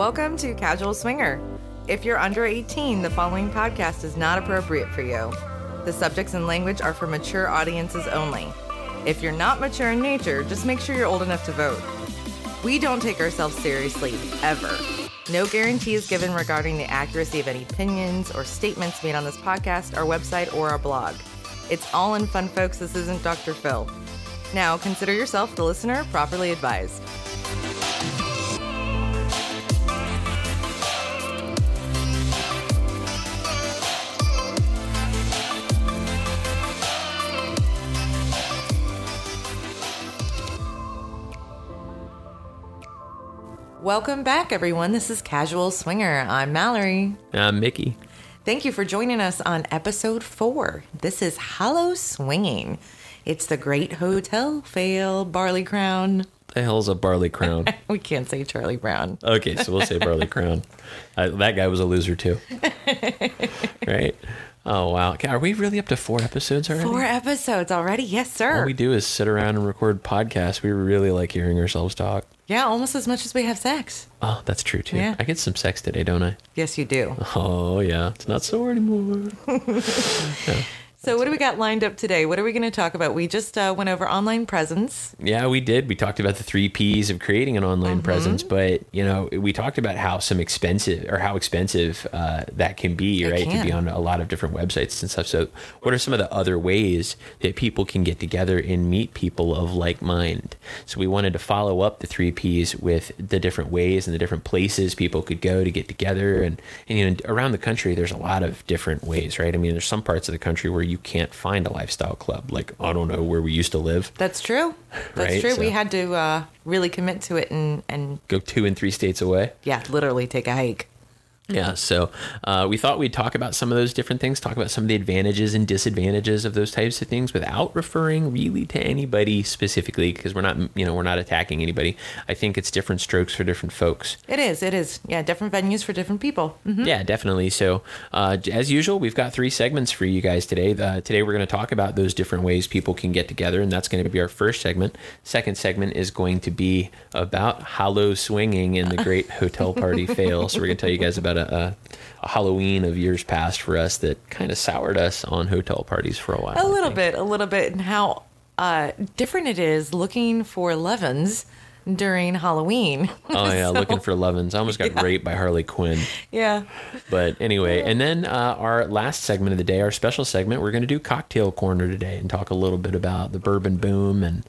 Welcome to Casual Swinger. If you're under 18, the following podcast is not appropriate for you. The subjects and language are for mature audiences only. If you're not mature in nature, just make sure you're old enough to vote. We don't take ourselves seriously, ever. No guarantee is given regarding the accuracy of any opinions or statements made on this podcast, our website, or our blog. It's all in fun, folks. This isn't Dr. Phil. Now, consider yourself the listener properly advised. Welcome back, everyone. This is Casual Swinger. I'm Mallory. I'm Mickey. Thank you for joining us on episode four. This is Hollow Swinging. It's the Great Hotel Fail Barley Crown. The hell's a barley crown? We can't say Charlie Brown. okay, so we'll say barley crown. Uh, that guy was a loser too. right? Oh wow! Okay, Are we really up to four episodes already? Four episodes already. Yes, sir. All we do is sit around and record podcasts. We really like hearing ourselves talk. yeah, almost as much as we have sex. Oh, that's true too. Yeah. I get some sex today, don't I? Yes, you do. Oh yeah, it's not sore anymore. So, what do we got lined up today? What are we going to talk about? We just uh, went over online presence. Yeah, we did. We talked about the three P's of creating an online Mm-hmm. presence, but you know, we talked about how some expensive or how expensive uh, that can be, right? It right? To be on a lot of different websites and stuff. So, what are some of the other ways that people can get together and meet people of like mind? So, we wanted to follow up the three P's with the different ways and the different places people could go to get together, and and you know, around the country, there's a lot of different ways, right? I mean, there's some parts of the country where you can't find a lifestyle club, like I don't know where we used to live. That's true. That's Right, true. We had to uh, really commit to it and, and, Go two and three states away. yeah, literally take a hike. Yeah, so uh, we thought we'd talk about some of those different things, talk about some of the advantages and disadvantages of those types of things without referring really to anybody specifically because we're not, you know, we're not attacking anybody. I think it's different strokes for different folks. It is. It is. Yeah, different venues for different people. Mhm. Yeah, definitely. So, uh, as usual, we've got three segments for you guys today. Uh, today, we're going to talk about those different ways people can get together, and that's going to be our first segment. Second segment is going to be about hollow swinging and the great hotel party fail. So, we're going to tell you guys about a, a, Halloween of years past for us that kind of soured us on hotel parties for a while. A little bit, a little bit, and how uh, different it is looking for Levens during Halloween. Oh yeah, So- looking for Levens. I almost got raped by Harley Quinn. Yeah. But anyway, and then uh, our last segment of the day, our special segment, we're going to do Cocktail Corner today and talk a little bit about the bourbon boom. And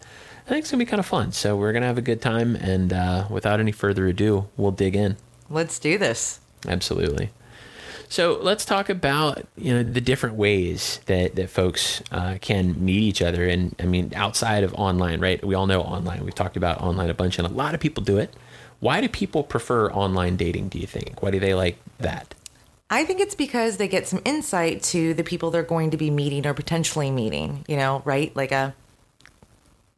I think it's going to be kind of fun. So we're going to have a good time. And uh, without any further ado, we'll dig in. Let's do this. Absolutely. So let's talk about you know the different ways that that folks uh, can meet each other, and I mean outside of online, right? We all know online. We've talked about online a bunch, and a lot of people do it. Why do people prefer online dating? Do you think? Why do they like that? I think it's because they get some insight to the people they're going to be meeting or potentially meeting, you know, right? Like a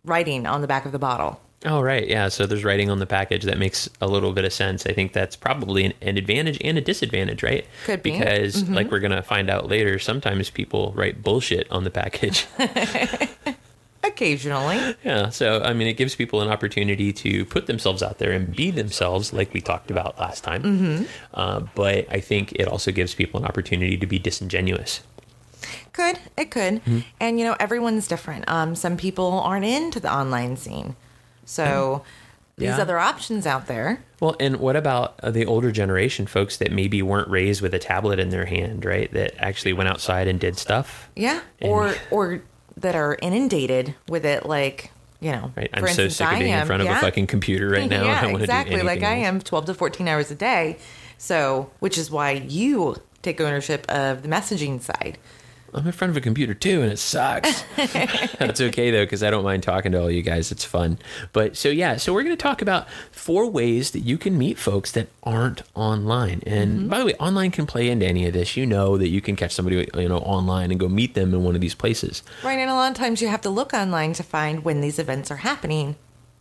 writing on the back of the bottle. Oh, right. Yeah. So there's writing on the package that makes a little bit of sense. I think that's probably an, an advantage and a disadvantage, right? Could be. Because, like we're going to find out later, sometimes people write bullshit on the package. Occasionally. yeah. So, I mean, it gives people an opportunity to put themselves out there and be themselves, like we talked about last time. Mm-hmm. Uh, but I think it also gives people an opportunity to be disingenuous. Could. It could. And, you know, everyone's different. Um, some people aren't into the online scene. So these other options out there. Well, and what about uh, the older generation folks that maybe weren't raised with a tablet in their hand, right? That actually went outside and did stuff. Yeah. And- Or or that are inundated with it like, you know, Right. I'm for so sick of being in am. front of Yeah. a fucking computer right now. yeah, exactly. do Like anything I am 12 to 14 hours a day. So, which is why you take ownership of the messaging side. I'm in front of a computer too, and it sucks. That's okay though, because I don't mind talking to all you guys. It's fun. But so yeah, so we're going to talk about four ways that you can meet folks that aren't online. And Mm-hmm. by the way, online can play into any of this. You know that you can catch somebody you know online and go meet them in one of these places. Right. And a lot of times you have to look online to find when these events are happening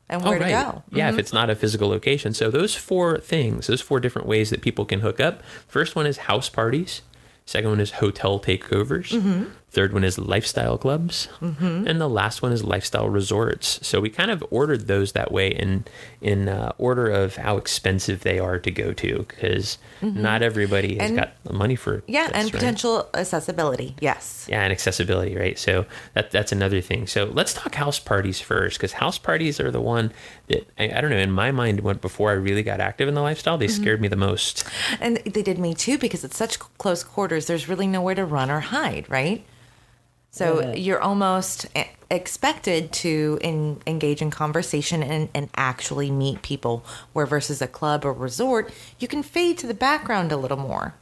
and where to go. Oh, Yeah, if it's not a physical location. So those four things, those four different ways that people can hook up. First one is house parties. Second one is hotel takeovers. Mm-hmm. Third one is lifestyle clubs, Mm-hmm. and the last one is lifestyle resorts. So we kind of ordered those that way in in uh, order of how expensive they are to go to, because not everybody has Mm-hmm. And- got the money for Yeah, this, and right? potential accessibility. Yes. Yeah, and accessibility, right? So that that's another thing. So let's talk house parties first, because house parties are the one that I, I don't know. In my mind, when before I really got active in the lifestyle, they Mm-hmm. scared me the most. And they did me too because it's such close quarters. There's really nowhere to run or hide, right? So you're almost expected to in, engage in conversation and, and actually meet people. Where versus a club or resort, you can fade to the background a little more.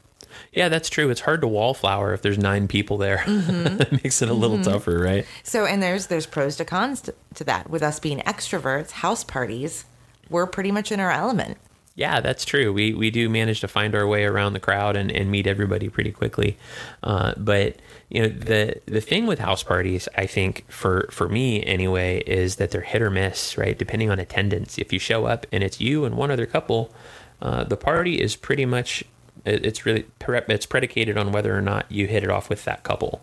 Yeah, that's true. It's hard to wallflower if there's nine people there. Mm-hmm. that makes it a little tougher, right? So and there's there's pros to cons to, to that. With us being extroverts, house parties, we're pretty much in our element. Yeah, that's true. We we do manage to find our way around the crowd and, and meet everybody pretty quickly. Uh, but you know the the thing with house parties, I think for for me anyway, is that they're hit or miss, right? Depending on attendance. If you show up and it's you and one other couple, uh, the party is pretty much it- it's really it's predicated on whether or not you hit it off with that couple.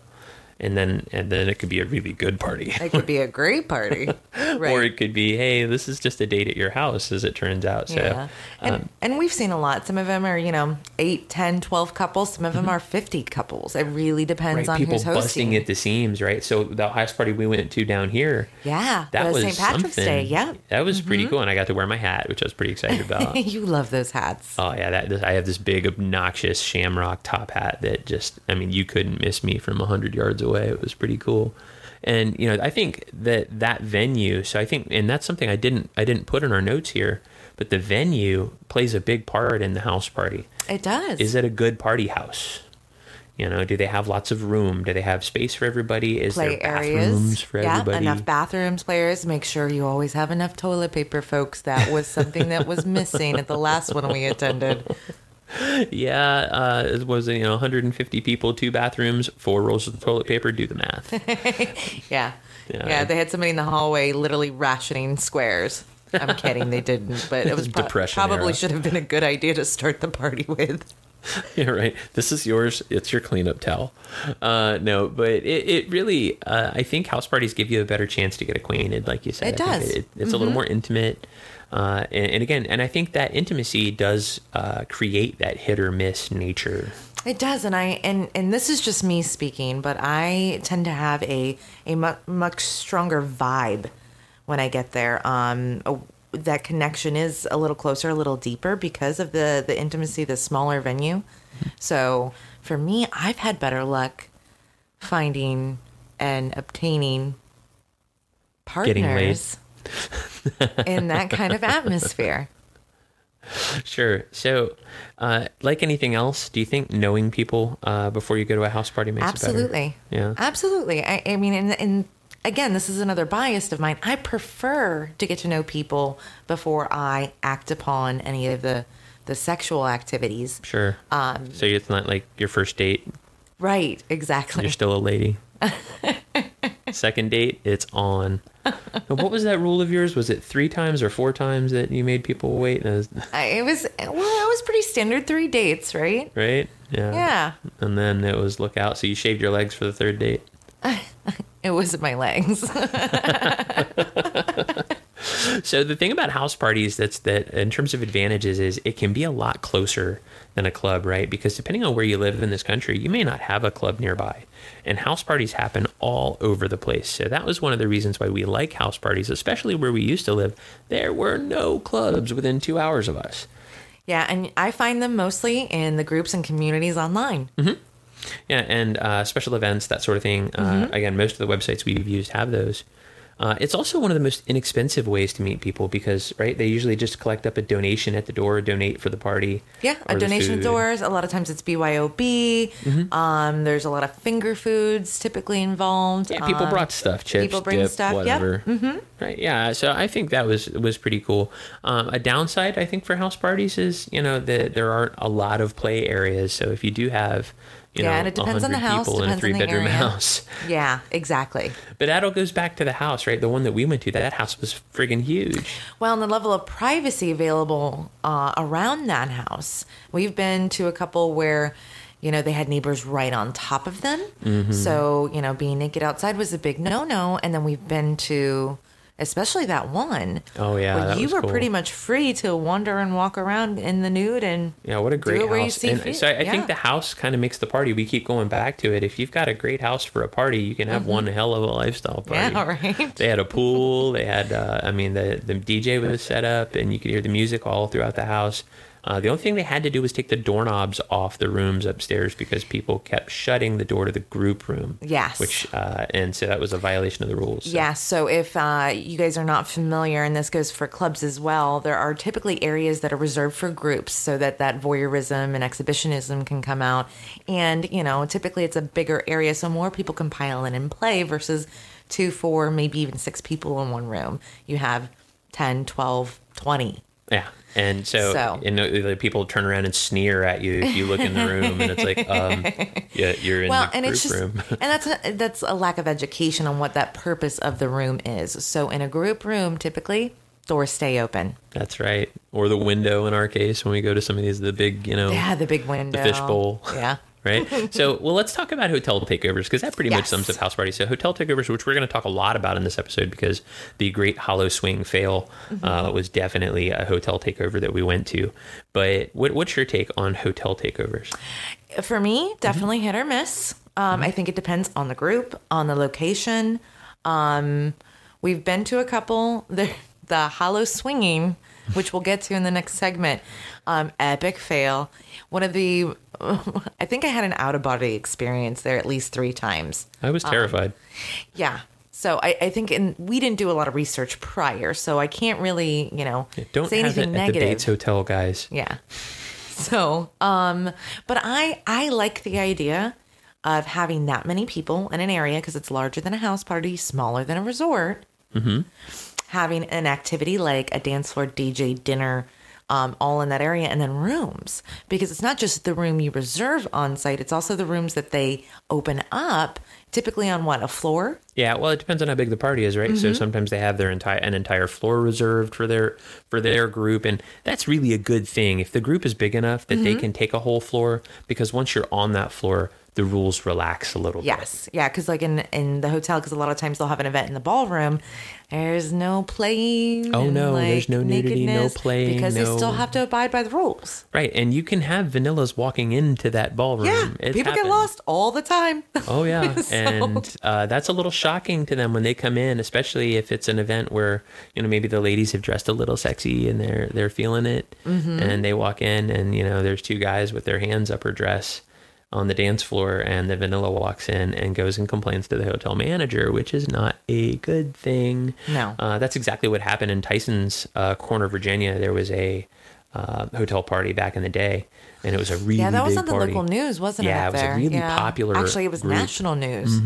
And then, and then it could be a really good party. It could be a great party, right? or it could be, hey, this is just a date at your house, as it turns out. So, Yeah. And, um, and we've seen a lot. Some of them are, you know, 8, 10, 12 couples. Some of them are 50 couples. It really depends Mm-hmm. right, on people who's hosting. busting at the seams, right? So the highest party we went to down here, Yeah. that was St. Patrick's something. Day. Yeah. that was pretty cool, and I got to wear my hat, which I was pretty excited about. you love those hats. oh yeah, that this, I have this big obnoxious shamrock top hat that just, I mean, you couldn't miss me from hundred yards away. It was pretty cool. And you know, I think that that venue. So I think, and that's something I didn't I didn't put in our notes here, but the venue plays a big part in the house party. It does. Is it a good party house? You know, do they have lots of room? Do they have space for everybody? Is Play there bathrooms areas. for yeah, everybody? enough bathrooms, players. Make sure you always have enough toilet paper, folks. That was something that was missing at the last one we attended. yeah, uh, it was you know 150 people, two bathrooms, four rolls of toilet paper. Do the math. Yeah. Yeah. Yeah. they had somebody in the hallway literally rationing squares. I'm kidding, they didn't, but it was pro- Depression probably era. should have been a good idea to start the party with. yeah, right. This is yours. It's your cleanup towel. Uh, no, but it, it really, uh, I think house parties give you a better chance to get acquainted, like you said. It I does. It, it's a little more intimate. Uh, and, and again, and I think that intimacy does uh, create that hit or miss nature. It does, and I and and this is just me speaking, but I tend to have a a mu- much stronger vibe when I get there. Um, a, that connection is a little closer, a little deeper because of the the intimacy, the smaller venue. So for me, I've had better luck finding and obtaining partners in that kind of atmosphere. Sure. So, uh, like anything else, do you think knowing people uh, before you go to a house party makes it Absolutely. better? Yeah. Absolutely. I, I mean, and, and again, this is another bias of mine. I prefer to get to know people before I act upon any of the the sexual activities. Sure. Um, so it's not like your first date, Right. Exactly. you're still a lady. Second date, it's on. What was that rule of yours? Was it three times or four times that you made people wait? And it was- I, it was well. It was pretty standard. Three dates, right? right? Yeah. Yeah. And then it was look out. So you shaved your legs for the third date. It was my legs. So the thing about house parties that's that in terms of advantages is it can be a lot closer than a club, right? Because depending on where you live in this country, you may not have a club nearby. And house parties happen all over the place. So that was one of the reasons why we like house parties, especially where we used to live. There were no clubs within 2 hours of us. yeah, and I find them mostly in the groups and communities online. Yeah, and uh, special events, that sort of thing. Uh, again, most of the websites we've used have those. Uh, it's also one of the most inexpensive ways to meet people because, right, they usually just collect up a donation at the door, donate for the party. Yeah, a donation food. doors. A lot of times it's BYOB. Mm-hmm. Um, there's a lot of finger foods typically involved. Yeah, people Um, brought stuff, chips, people bring dip, stuff, yep. Mm-hmm. Right? Yeah. So I think that was was pretty cool. Um, a downside, I think, for house parties is you know that there aren't a lot of play areas. So if you do have you Yeah, know and it depends on the house, people in a depends on three the bedroom area. house, Yeah, exactly. but that all goes back to the house, right? The one that we went to, that house was friggin' huge. Well, and the level of privacy available uh, around that house. We've been to a couple where, you know, they had neighbors right on top of them. Mm-hmm. So, you know, being naked outside was a big no no. And then we've been to, especially that one. Oh, yeah, you were cool. pretty much free to wander and walk around in the nude and Yeah, what a great house. And fit. so I, I Yeah. think the house kind of makes the party. We keep going back to it. If you've got a great house for a party, you can have one hell of a lifestyle party. Mm-hmm. Yeah, right. They had a pool. They had, uh, I mean, the the DJ was set up, and you could hear the music all throughout the house. Uh, the only thing they had to do was take the doorknobs off the rooms upstairs because people kept shutting the door to the group room. Yes. Which uh, and so that was a violation of the rules. So- Yeah, so if uh, you guys are not familiar, and this goes for clubs as well, there are typically areas that are reserved for groups so that that voyeurism and exhibitionism can come out. And, you know, typically it's a bigger area, so more people can pile in and play versus two, four, maybe even six people in one room. You have 10, 12, 20. Yeah. And so, So- and the, people turn around and sneer at you if you look in the room, and it's like, um, yeah, you're in well, the and group it's just, room. and that's a, that's a lack of education on what that purpose of the room is. So in a group room, typically doors stay open. That's right. Or the window in our case when we go to some of these the big, you know, Yeah, the big window, the fishbowl. Yeah. Right? So, well, let's talk about hotel takeovers because that pretty much sums up house parties. So, hotel takeovers, which we're going to talk a lot about in this episode because the Great Hollow Swing fail Mm-hmm. uh, was definitely a hotel takeover that we went to. But what, what's your take on hotel takeovers? For me, definitely hit or miss. Um, I think it depends on the group, on the location. Um, we've been to a couple. The, the hollow swinging, which we'll get to in the next segment, um, epic fail. One of the, I think I had an out of body experience there at least three times. I was terrified. Yeah. So I, I think, and we didn't do a lot of research prior, so I can't really, you know, Don't say anything at the negative. Bates Hotel, guys. Yeah. So, um, but I I like the idea of having that many people in an area because it's larger than a house party, smaller than a resort. Mm-hmm. Having an activity like a dance floor, DJ, dinner, um, all in that area, and then rooms because it's not just the room you reserve on site; it's also the rooms that they open up. Typically on what a floor. Yeah, well, it depends on how big the party is, right? Mm-hmm. So sometimes they have their entire an entire floor reserved for their for their group, and that's really a good thing if the group is big enough that Mm-hmm. they can take a whole floor. Because once you're on that floor, the rules relax a little bit. Yes, yeah, because like in in the hotel, because a lot of times they'll have an event in the ballroom. There's no playing. Oh, no, there's no nudity, no playing, because they still have to abide by the rules. Right, and you can have vanillas walking into that ballroom. Yeah, people get lost all the time. Oh yeah, So- and uh, that's a little shocking to them when they come in, especially if it's an event where you know maybe the ladies have dressed a little sexy and they're they're feeling it, Mm-hmm. and they walk in and you know there's two guys with their hands up her dress on the dance floor, and the vanilla walks in and goes and complains to the hotel manager, which is not a good thing. No. uh, that's exactly what happened in Tyson's uh, corner, Virginia. There was a uh, hotel party back in the day, and it was a really yeah, that was on the party. local news, wasn't it? Yeah, it? was a really Yeah. popular Actually, it was group. national news.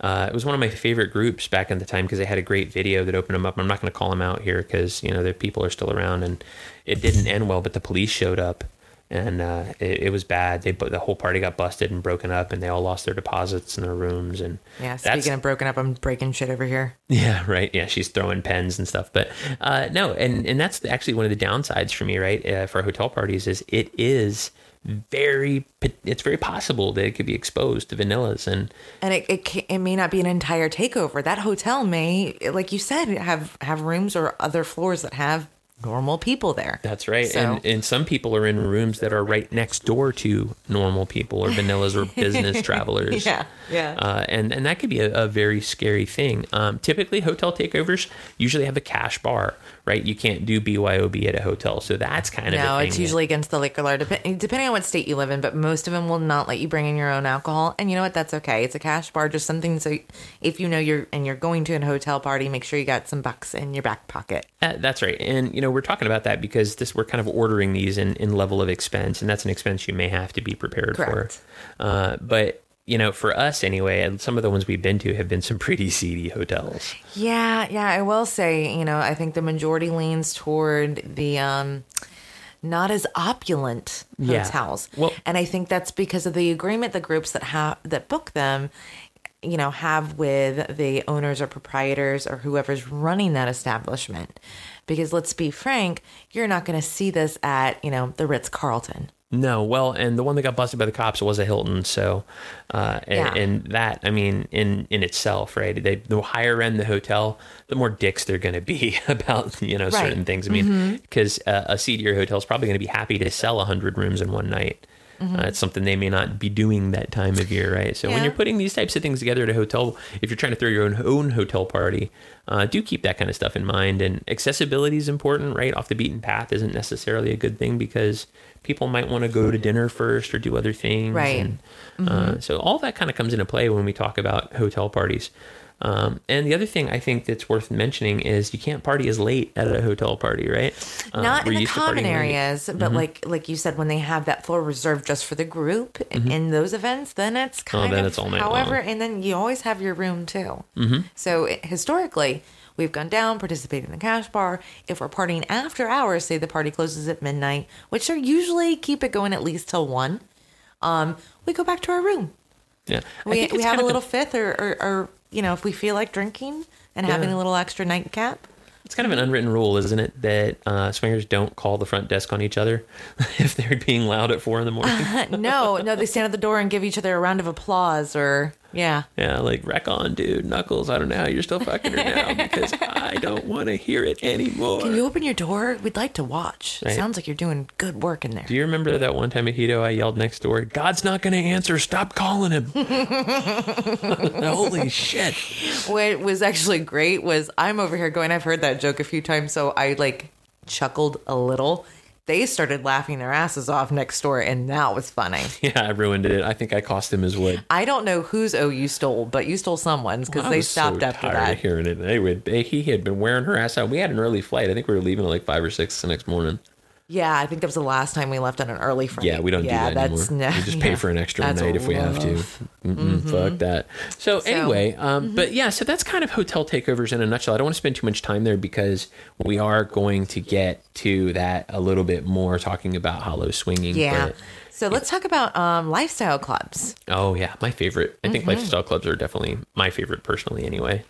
Uh, it was one of my favorite groups back in the time because they had a great video that opened them up. I'm not going to call them out here because you know the people are still around, and it didn't end well. But the police showed up, and uh, it, it was bad. They the whole party got busted and broken up, and they all lost their deposits in their rooms. And Yeah, speaking of broken up, I'm breaking shit over here. yeah, right. Yeah, she's throwing pens and stuff. But uh, no, and and that's actually one of the downsides for me, right? Uh, for hotel parties, is it is very it's very possible that it could be exposed to vanillas and And it, it ca- it may not be an entire takeover. That hotel may, like you said, have have rooms or other floors that have normal people there. That's right. So- And and some people are in rooms that are right next door to normal people or vanillas or business travelers. Yeah, yeah. Uh, and and that could be a, a very scary thing. Um, typically, hotel takeovers usually have a cash bar, right? You can't do BYOB at a hotel, so that's kind of No, it's usually against the liquor law, dep- depending on what state you live in. But most of them will not let you bring in your own alcohol, and you know what? That's okay. It's a cash bar, just something. So if you know you're and you're going to a hotel party, make sure you got some bucks in your back pocket. Uh, that's right. And, you know, we're talking about that because this we're kind of ordering these in, in level of expense, and that's an expense you may have to be prepared Correct. for. Uh, but, you know, for us anyway, and some of the ones we've been to have been some pretty seedy hotels. Yeah, yeah. I will say, you know, I think the majority leans toward the um not as opulent Yeah. hotels. Well- and I think that's because of the agreement the groups that have that book them, you know, have with the owners or proprietors or whoever's running that establishment. Because let's be frank, you're not going to see this at, you know, the Ritz Carlton. No, well, and the one that got busted by the cops was a Hilton. So, uh, and, Yeah. and that, I mean, in in itself, right? They the higher end the hotel, the more dicks they're going to be about you know Right. Mm-hmm. certain things. I mean, because uh, a seedier hotel is probably going to be happy to sell hundred rooms in one night. Uh, it's something they may not be doing that time of year, right? So when Mm-hmm. You're putting these types of things together at a hotel, if you're trying to throw your own own hotel party, uh, do keep that kind of stuff in mind. And accessibility is important, right? Off the beaten path isn't necessarily a good thing because people might want to go to dinner first or do other things, Right. And, uh, so all that kind of comes into play when we talk about hotel parties. Um, and the other thing I think that's worth mentioning is you can't party as late at a hotel party, right? Uh, Not in the common areas, but Mm-hmm. like like you said, when they have that floor reserved just for the group in those events, then it's kind Mm-hmm. Oh, then of it's all night however, long. and then you always have your room too. Mm-hmm. So it- historically, we've gone down, participated in the cash bar. If we're partying after hours, say the party closes at midnight, which are usually keep it going at least till one. Um, we go back to our room. Yeah, I We, we have a little fifth, or, or, or you know, if we feel like drinking and having a little extra nightcap. It's kind of an unwritten rule, isn't it, that uh, swingers don't call the front desk on each other if they're being loud at four in the morning. no, no, they stand at the door and give each other a round of applause, or yeah, yeah, like wreck on, dude, Knuckles. I don't know how you're still fucking her now because I don't want to hear it anymore. Can you open your door? We'd like to watch. Right. Sounds like you're doing good work in there. Do you remember that one time at Hedo I yelled next door, God's not going to answer. Stop calling him. Holy shit. What was actually great was I'm over here going, I've heard that joke a few times, so I like chuckled a little. They started laughing their asses off next door, and that was funny. Yeah, I ruined it. I think I cost him his wood. I don't know whose O you stole, but you stole someone's because I they stopped so after that. Hearing it. They would, he had been wearing her ass out. We had an early flight. I think we were leaving at like five or six the next morning. Yeah, I think that was the last time we left on an early flight. Yeah, we don't yeah, do that anymore. that's we just pay yeah. for an extra night if we have to. Mm-mm, Fuck that. So, anyway, um, mm-hmm. but yeah, so that's kind of hotel takeovers in a nutshell. I don't want to spend too much time there because we are going to get to that a little bit more, talking about hollow swinging. Yeah. but- So let's talk about um, lifestyle clubs. oh yeah, my favorite. I Mm-hmm. think lifestyle clubs are definitely my favorite personally. Anyway.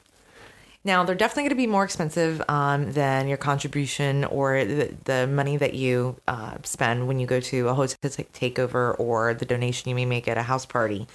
Now they're definitely going to be more expensive um, than your contribution or the, the money that you uh, spend when you go to a hotel ta- takeover or the donation you may make at a house party.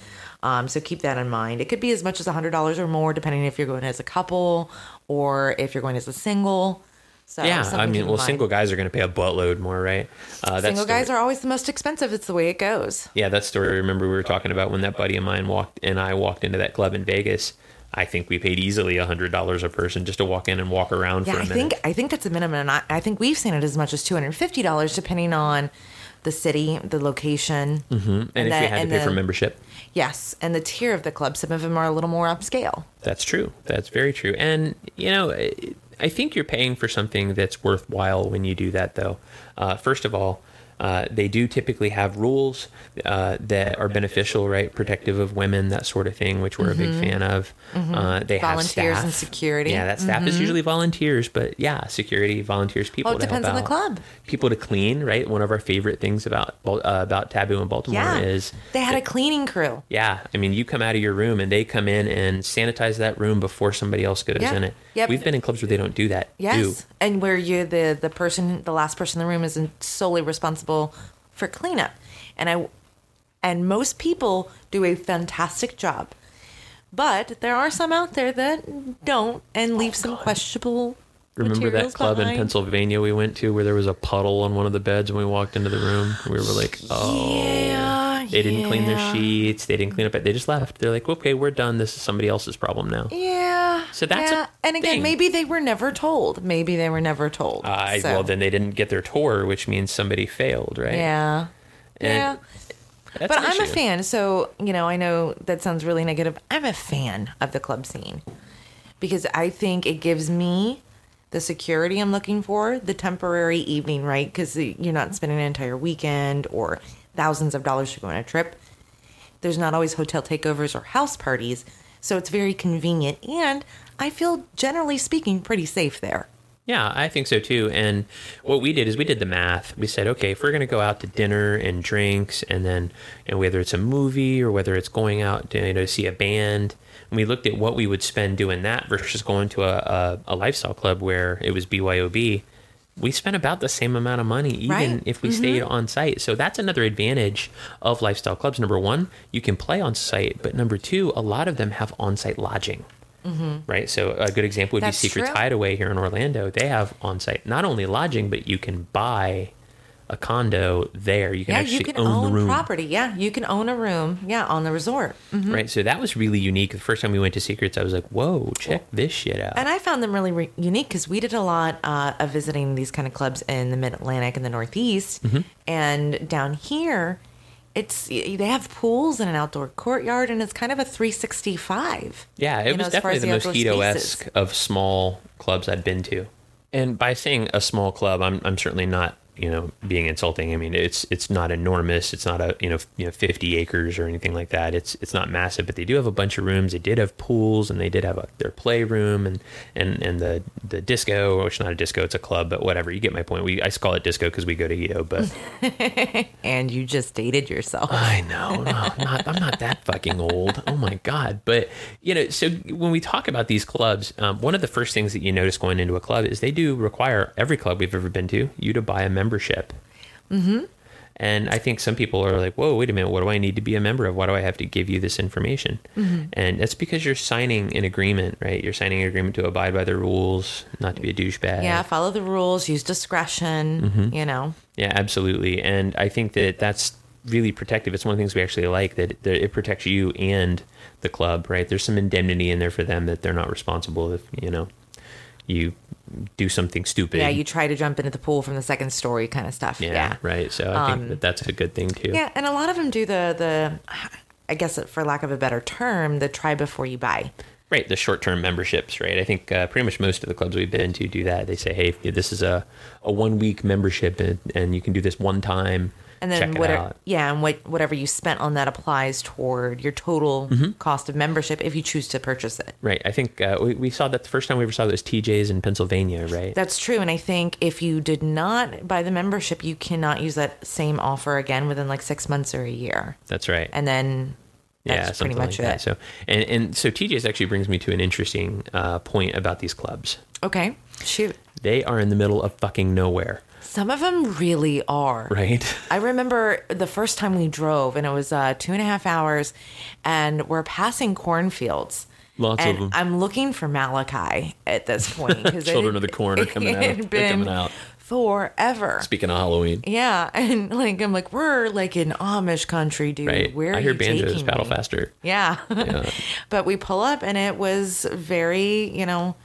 Um, so keep that in mind. It could be as much as hundred dollars or more, depending if you're going as a couple or if you're going as a single. So Yeah, I mean, well, mind. single guys are going to pay a buttload more, right? Uh, single guys are always the most expensive. It's the way it goes. Yeah, that story. I remember we were talking about when that buddy of mine walked and I walked into that club in Vegas. I think we paid easily a hundred dollars a person just to walk in and walk around Yeah, for a I minute. think I think that's a minimum, and I, I think we've seen it as much as two hundred fifty dollars, depending on the city, the location, mm-hmm. and, if you had to pay for membership, Yes, and the tier of the club. Some of them are a little more upscale. that's true. That's very true. And you know, I- I think you're paying for something that's worthwhile when you do that. Though, uh, first of all. Uh, they do typically have rules uh, that are beneficial, right? Protective of women, that sort of thing, which we're a big fan of. Uh, they have Mm-hmm. Volunteers staff. and security. Yeah, that staff is usually volunteers, but yeah, security volunteers, people. Oh, it depends on the club. People to clean, right? One of our favorite things about uh, about Taboo in Baltimore Yeah, is they had a cleaning crew. yeah. I mean, you come out of your room and they come in and sanitize that room before somebody else goes Yeah. in it. Yep. We've been in clubs where they don't do that. Yes, too. and where you the the person, the last person in the room, is solely responsible for cleanup, and I and most people do a fantastic job, but there are some out there that don't and leave some questionable. Remember that club in. Pennsylvania we went to where there was a puddle on one of the beds when we walked into the room? We were like, oh. Yeah, They didn't clean their sheets. They didn't clean up. They just left. They're like, okay, we're done. This is somebody else's problem now. Yeah. So that's a yeah. and again, thing. maybe they were never told. Maybe they were never told. Uh, I So, well, then they didn't get their tour, which means somebody failed, right? Yeah. And yeah. But I'm a fan, so you know, I know that sounds really negative. I'm a fan of the club scene because I think it gives me the security I'm looking for, the temporary evening, right? Because you're not spending an entire weekend or thousands of dollars to go on a trip. There's not always hotel takeovers or house parties, so it's very convenient, and I feel generally speaking pretty safe there. Yeah, I think so too. And what we did is we did the math. We said, okay, if we're going to go out to dinner and drinks, and then know, whether it's a movie or whether it's going out to, you know, see a band, and we looked at what we would spend doing that versus going to a, a, a lifestyle club where it was BYOB. We spent about the same amount of money even Right. Mm-hmm. if we stayed on site. So that's another advantage of lifestyle clubs. Number one, you can play on site, but number two, a lot of them have on site lodging. Right. So a good example would Mm-hmm. That's be Secret true. Hideaway here in Orlando. They have on site not only lodging, but you can buy a condo there. You can Yeah, actually you can own, own, the room. property. Yeah, you can own a room. Yeah, on the resort. Mhm. Right. So that was really unique. The first time we went to Secrets, I was like, whoa, check this shit out. And I found them really re- unique because we did a lot uh, of visiting these kind of clubs in the Mid Atlantic and the Northeast, Mm-hmm. and down here, it's they have pools and an outdoor courtyard, and it's kind of a 365. Yeah, it know, was as far definitely as the, the most esque of small clubs I'd been to. And by saying a small club, I'm I'm certainly not you know being insulting. I mean, it's it's not enormous. It's not a you know you know 50 acres or anything like that. It's it's not massive, but they do have a bunch of rooms. They did have pools, and they did have a, their playroom and and and the the disco, which is not a disco, it's a club, but whatever. You get my point. We I call it disco because we go to Hedo, but. And you just dated yourself. I know. No, I'm not, I'm not that fucking old. Oh my god! But you know, so when we talk about these clubs, um, one of the first things that you notice going into a club is they do require every club we've ever been to you to buy a membership. Mm-hmm. And I think some people are like, "Whoa, wait a minute! What do I need to be a member of? Why do I have to give you this information?" And that's because you're signing an agreement, right? You're signing an agreement to abide by the rules, not to be a douchebag. Yeah, follow the rules, use discretion. Mm-hmm. You know, Yeah, absolutely. And I think that that's really protective. It's one of the things we actually like that, that it protects you and the club, right? There's some indemnity in there for them that they're not responsible if, you know, you do something stupid. yeah, you try to jump into the pool from the second story, kind of stuff. yeah, yeah. right. So I think that that's a good thing too. Yeah, and a lot of them do the the I guess for lack of a better term, the try before you buy. Right, the short-term memberships, right? I think uh, pretty much most of the clubs we've been to do that. They say, "Hey, this is a, a one-week membership, and, and you can do this one time. And then whatever yeah, and what whatever you spent on that applies toward your total Mm-hmm. cost of membership if you choose to purchase it. Right. I think uh, we, we saw that the first time we ever saw those TJ's in Pennsylvania, right? That's true, and I think if you did not buy the membership, you cannot use that same offer again within like six months or a year, That's right. and then that's yeah, pretty something much like it. that. So, and and so TJ's actually brings me to an interesting uh, point about these clubs. Okay, shoot. They are in the middle of fucking nowhere, Some of them really are. right? I remember the first time we drove, and it was uh, two and a half hours, and we're passing cornfields. Lots of and them. I'm looking for Malachi at this point. Children of the Corn are coming out. They're coming out. Forever. Speaking of Halloween, Yeah, and like I'm like we're like in Amish country, dude. right? Where I hear banjos paddle faster. Yeah. Yeah. but we pull up and it was very, you know,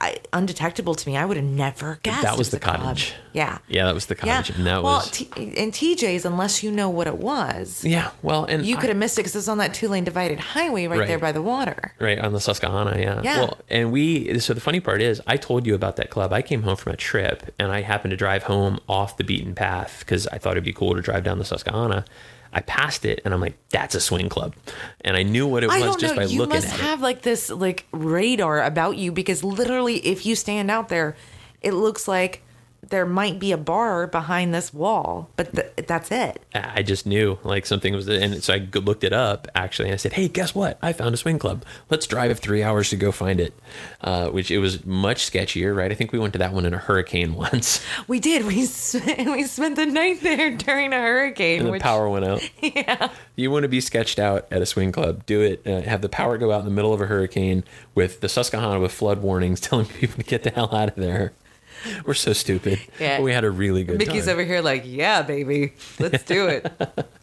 I, undetectable to me. I would have never guessed. That it was the a club. cottage. Yeah. Yeah, that was the Yeah. cottage, and that well, was T- in TJ's, unless you know what it was, yeah. Well, and you I- could have missed it because it's on that two lane divided highway right, Right. there by the water. Right on the Susquehanna, yeah. Yeah. Well, and we so the funny part is I told you about that club. I came home from a trip and I happened to drive home off the beaten path because I thought it'd be cool to drive down the Susquehanna. I passed it and I'm like, that's a swing club, and I knew what it I was just know. by You looking must at have like this like radar about you because literally, if you stand out there, it looks like there might be a bar behind this wall, but th- that's it. I just knew like something was, and so I looked it up actually, and I said, hey, guess what? I found a swing club. Let's drive three hours to go find it, uh, which it was much sketchier, right? I think we went to that one in a hurricane once, We did. We we spent the night there during a hurricane. and the which, power went out. Yeah. You want to be sketched out at a swing club? Do it. Uh, have the power go out in the middle of a hurricane with the Susquehanna with flood warnings, telling people to get the hell out of there. We're so stupid. Yeah. But we had a really good Mickey's time. over here like, yeah, baby, let's do it.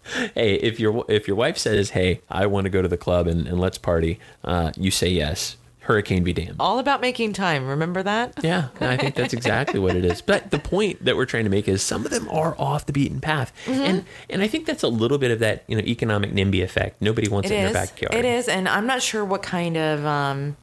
hey, if your if your wife says, "Hey, I want to go to the club and, and let's party," uh, you say yes. Hurricane be damned. All about making time. Remember that? Yeah, I think that's exactly what it is. But the point that we're trying to make is some of them are off the beaten path, Mm-hmm. and and I think that's a little bit of that you know economic NIMBY effect. Nobody wants it, It in is. their backyard. It is, and I'm not sure what kind of, um,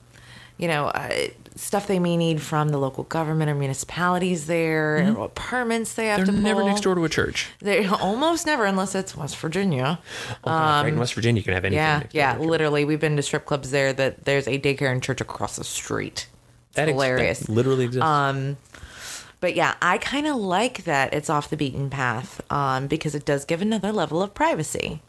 you know, uh, stuff they may need from the local government or municipalities there, and what permits they have Mm-hmm. They're to never pull. next door to a church. They almost never, unless it's West Virginia. Oh, God, right in West Virginia, you can have anything. Um, Yeah, next door yeah, to a church. literally. We've been to strip clubs there that there's a daycare and church across the street. It's That ex- that hilarious. literally exists. Um, But yeah, I kind of like that it's off the beaten path um, because it does give another level of privacy.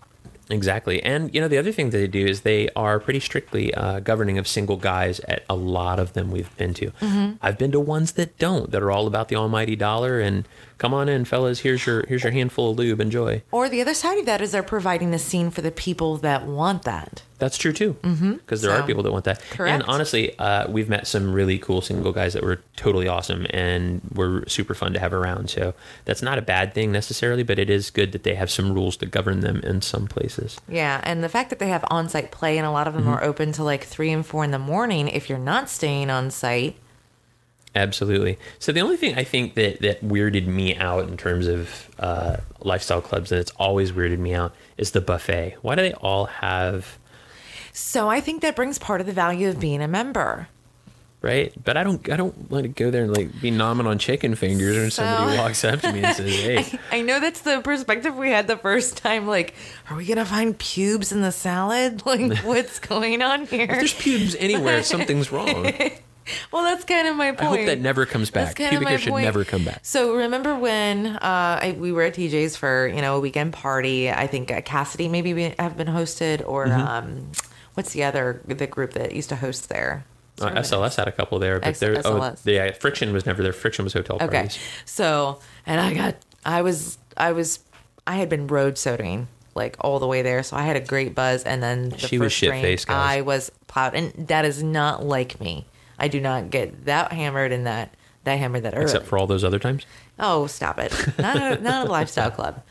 Exactly. And, you know, the other thing that they do is they are pretty strictly uh, governing of single guys at a lot of them we've been to. Mm-hmm. I've been to ones that don't, that are all about the almighty dollar and come on in, fellas, here's your here's your handful of lube, enjoy. Or the other side of that is they're providing the scene for the people that want that. That's true too. Because there are people that want that. correct. And honestly, uh, we've met some really cool single guys that were totally awesome and were super fun to have around. So that's not a bad thing necessarily, but it is good that they have some rules that govern them in some places. Yeah, and the fact that they have on-site play and a lot of them are open till like three and four in the morning. If you're not staying on site, Absolutely. So the only thing I think that that weirded me out in terms of uh, lifestyle clubs, and it's always weirded me out, is the buffet. Why do they all have so I think that brings part of the value of being a member. right? But I don't I don't want to go there and like be nomming on chicken fingers when somebody walks up to me and says, "Hey." I know that's the perspective we had the first time. Like, are we gonna find pubes in the salad? Like, what's going on here? If there's pubes anywhere, something's wrong. Well, that's kind of my point. I hope that never comes That's back. kind Pubic of hair should point. never come back. So remember when uh, I, we were at TJ's for you know a weekend party? I think uh, Kasidie maybe we have been hosted, or Mm-hmm. um, what's the other the group that used to host there? Uh, SLS had a couple there, but X- there, oh, SLS. yeah, Friction was never there. Friction was hotel Okay, so and I got I was I was I had been road soding like all the way there, so I had a great buzz, and then the She was first drink, shit-faced. I was plowed, and that is not like me. I do not get that hammered and that that hammered that early. Except for all those other times. Oh, stop it. Not a, not a lifestyle club.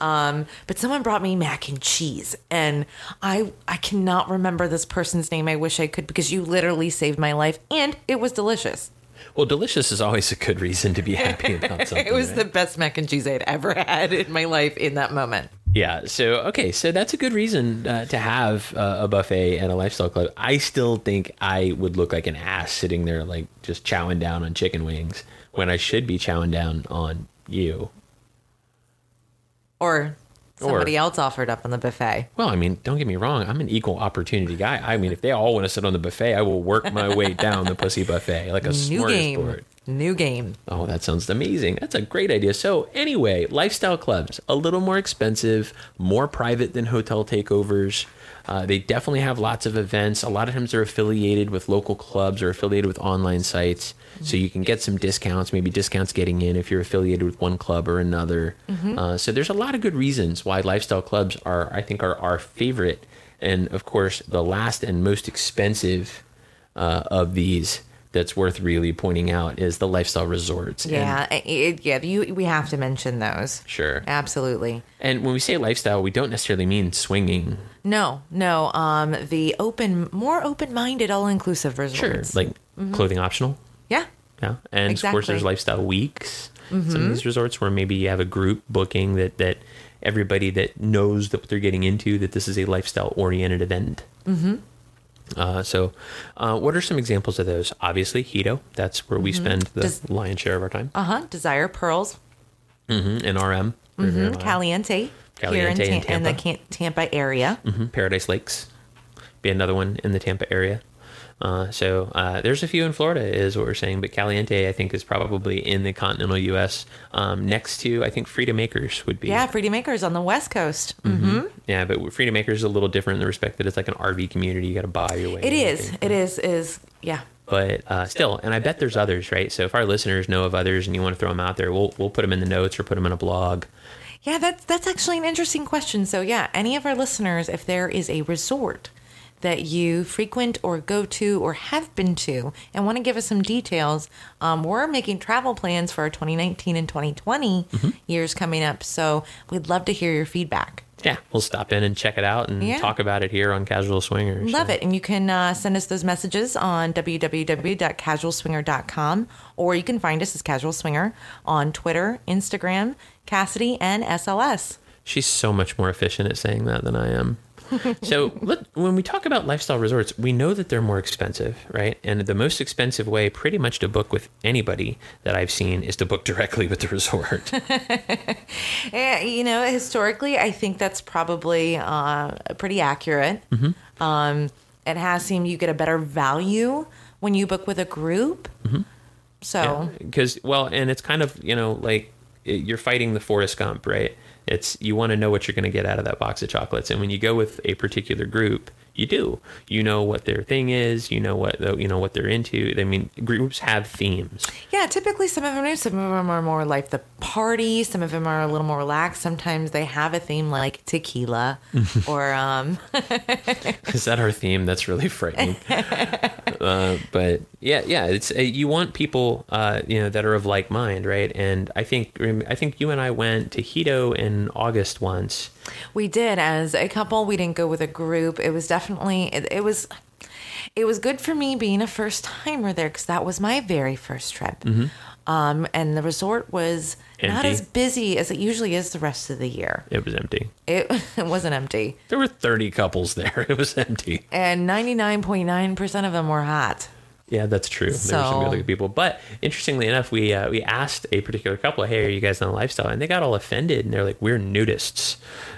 Um, but someone brought me mac and cheese and I I cannot remember this person's name. I wish I could because you literally saved my life and it was delicious. Well, delicious is always a good reason to be happy about something. It was right? the best mac and cheese I'd ever had in my life in that moment. Yeah. So okay, so that's a good reason uh, to have uh, a buffet and a lifestyle club. I still think I would look like an ass sitting there, like just chowing down on chicken wings when I should be chowing down on you. Or somebody else offered up on the buffet. Well, I mean, don't get me wrong. I'm an equal opportunity guy. I mean, if they all want to sit on the buffet, I will work my way down the pussy buffet like a New game. smorgasbord. New game. Oh, that sounds amazing. That's a great idea. So, anyway, lifestyle clubs, a little more expensive, more private than hotel takeovers. Uh, they definitely have lots of events. A lot of times they're affiliated with local clubs or affiliated with online sites. So you can get some discounts, maybe discounts getting in if you're affiliated with one club or another. Uh, so there's a lot of good reasons why lifestyle clubs are, I think, are our favorite. And of course, the last and most expensive uh, of these that's worth really pointing out is the lifestyle resorts. Yeah, it- it- yeah. You, we have to mention those. Sure. Absolutely. And when we say lifestyle, we don't necessarily mean swinging. No, no. Um, the open, more open-minded, all-inclusive Sure. resorts. Like clothing optional. yeah, Yeah. And of course, there's lifestyle weeks. Some of these resorts where maybe you have a group booking that, that everybody that knows that what they're getting into, that this is a lifestyle oriented event. Mm-hmm. Uh, so, uh, what are some examples of those? Obviously, Hedo. That's where we spend the Does- lion's share of our time. uh huh. Desire Pearls, Mm-hmm. And RM. mm Caliente, Caliente here in Ta- in the Tampa. Area. hmm Paradise Lakes, be another one in the Tampa area. Uh, so uh, there's a few in Florida, is what we're saying. But Caliente, I think, is probably in the continental U.S. Um, next to, I think, Freedom Makers would be. Yeah, Freedom Makers on the West Coast. Mm-hmm. Yeah, but Freedom Makers is a little different in the respect that it's like an RV community. You got to buy your way. It is. It is. Is yeah. But uh, still, and I bet there's others, right? So if our listeners know of others and you want to throw them out there, we'll we'll put them in the notes or put them in a blog. Yeah, that's that's actually an interesting question. So yeah, any of our listeners, if there is a resort that you frequent or go to or have been to and want to give us some details, um, we're making travel plans for our 2019 and 2020 years coming up. So we'd love to hear your feedback. Yeah, we'll stop in and check it out and Yeah. talk about it here on Casual Swingers. Love it. And you can uh, send us those messages on www.casualswinger.com or you can find us as Casual Swinger on Twitter, Instagram, Kasidie, and SLS. She's so much more efficient at saying that than I am. so let, when we talk about lifestyle resorts, we know that they're more expensive, right? And the most expensive way, pretty much, to book with anybody that I've seen is to book directly with the resort. Yeah, you know, historically, I think that's probably uh, pretty accurate. Mm-hmm. Um, it has seemed you get a better value when you book with a group. Mm-hmm. So, because well, and it's kind of you know like you're fighting the Forrest Gump, right? It's you want to know what you're going to get out of that box of chocolates, and when you go with a particular group, you do. You know what their thing is. You know what you know what they're into. I mean, groups have themes. Yeah, typically some of them are. Some of them are more like the party. Some of them are a little more relaxed. Sometimes they have a theme like tequila, or um, Is that our theme? That's really frightening. uh, but yeah, yeah, it's uh, you want people, uh, you know, that are of like mind, right? And I think I think you and I went to Hedo in August once. We did as a couple. We didn't go with a group. It was definitely it, it was. It was good for me being a first timer there because that was my very first trip. Um, and the resort was not as busy as it usually is the rest of the year. It was empty. It, it wasn't empty. There were 30 couples there. It was empty. And 99.9% of them were hot. Yeah, that's true. there were some really good people. But interestingly enough, we uh, we asked a particular couple, "Hey, are you guys on a lifestyle?" And they got all offended, and they're like, "We're nudists,"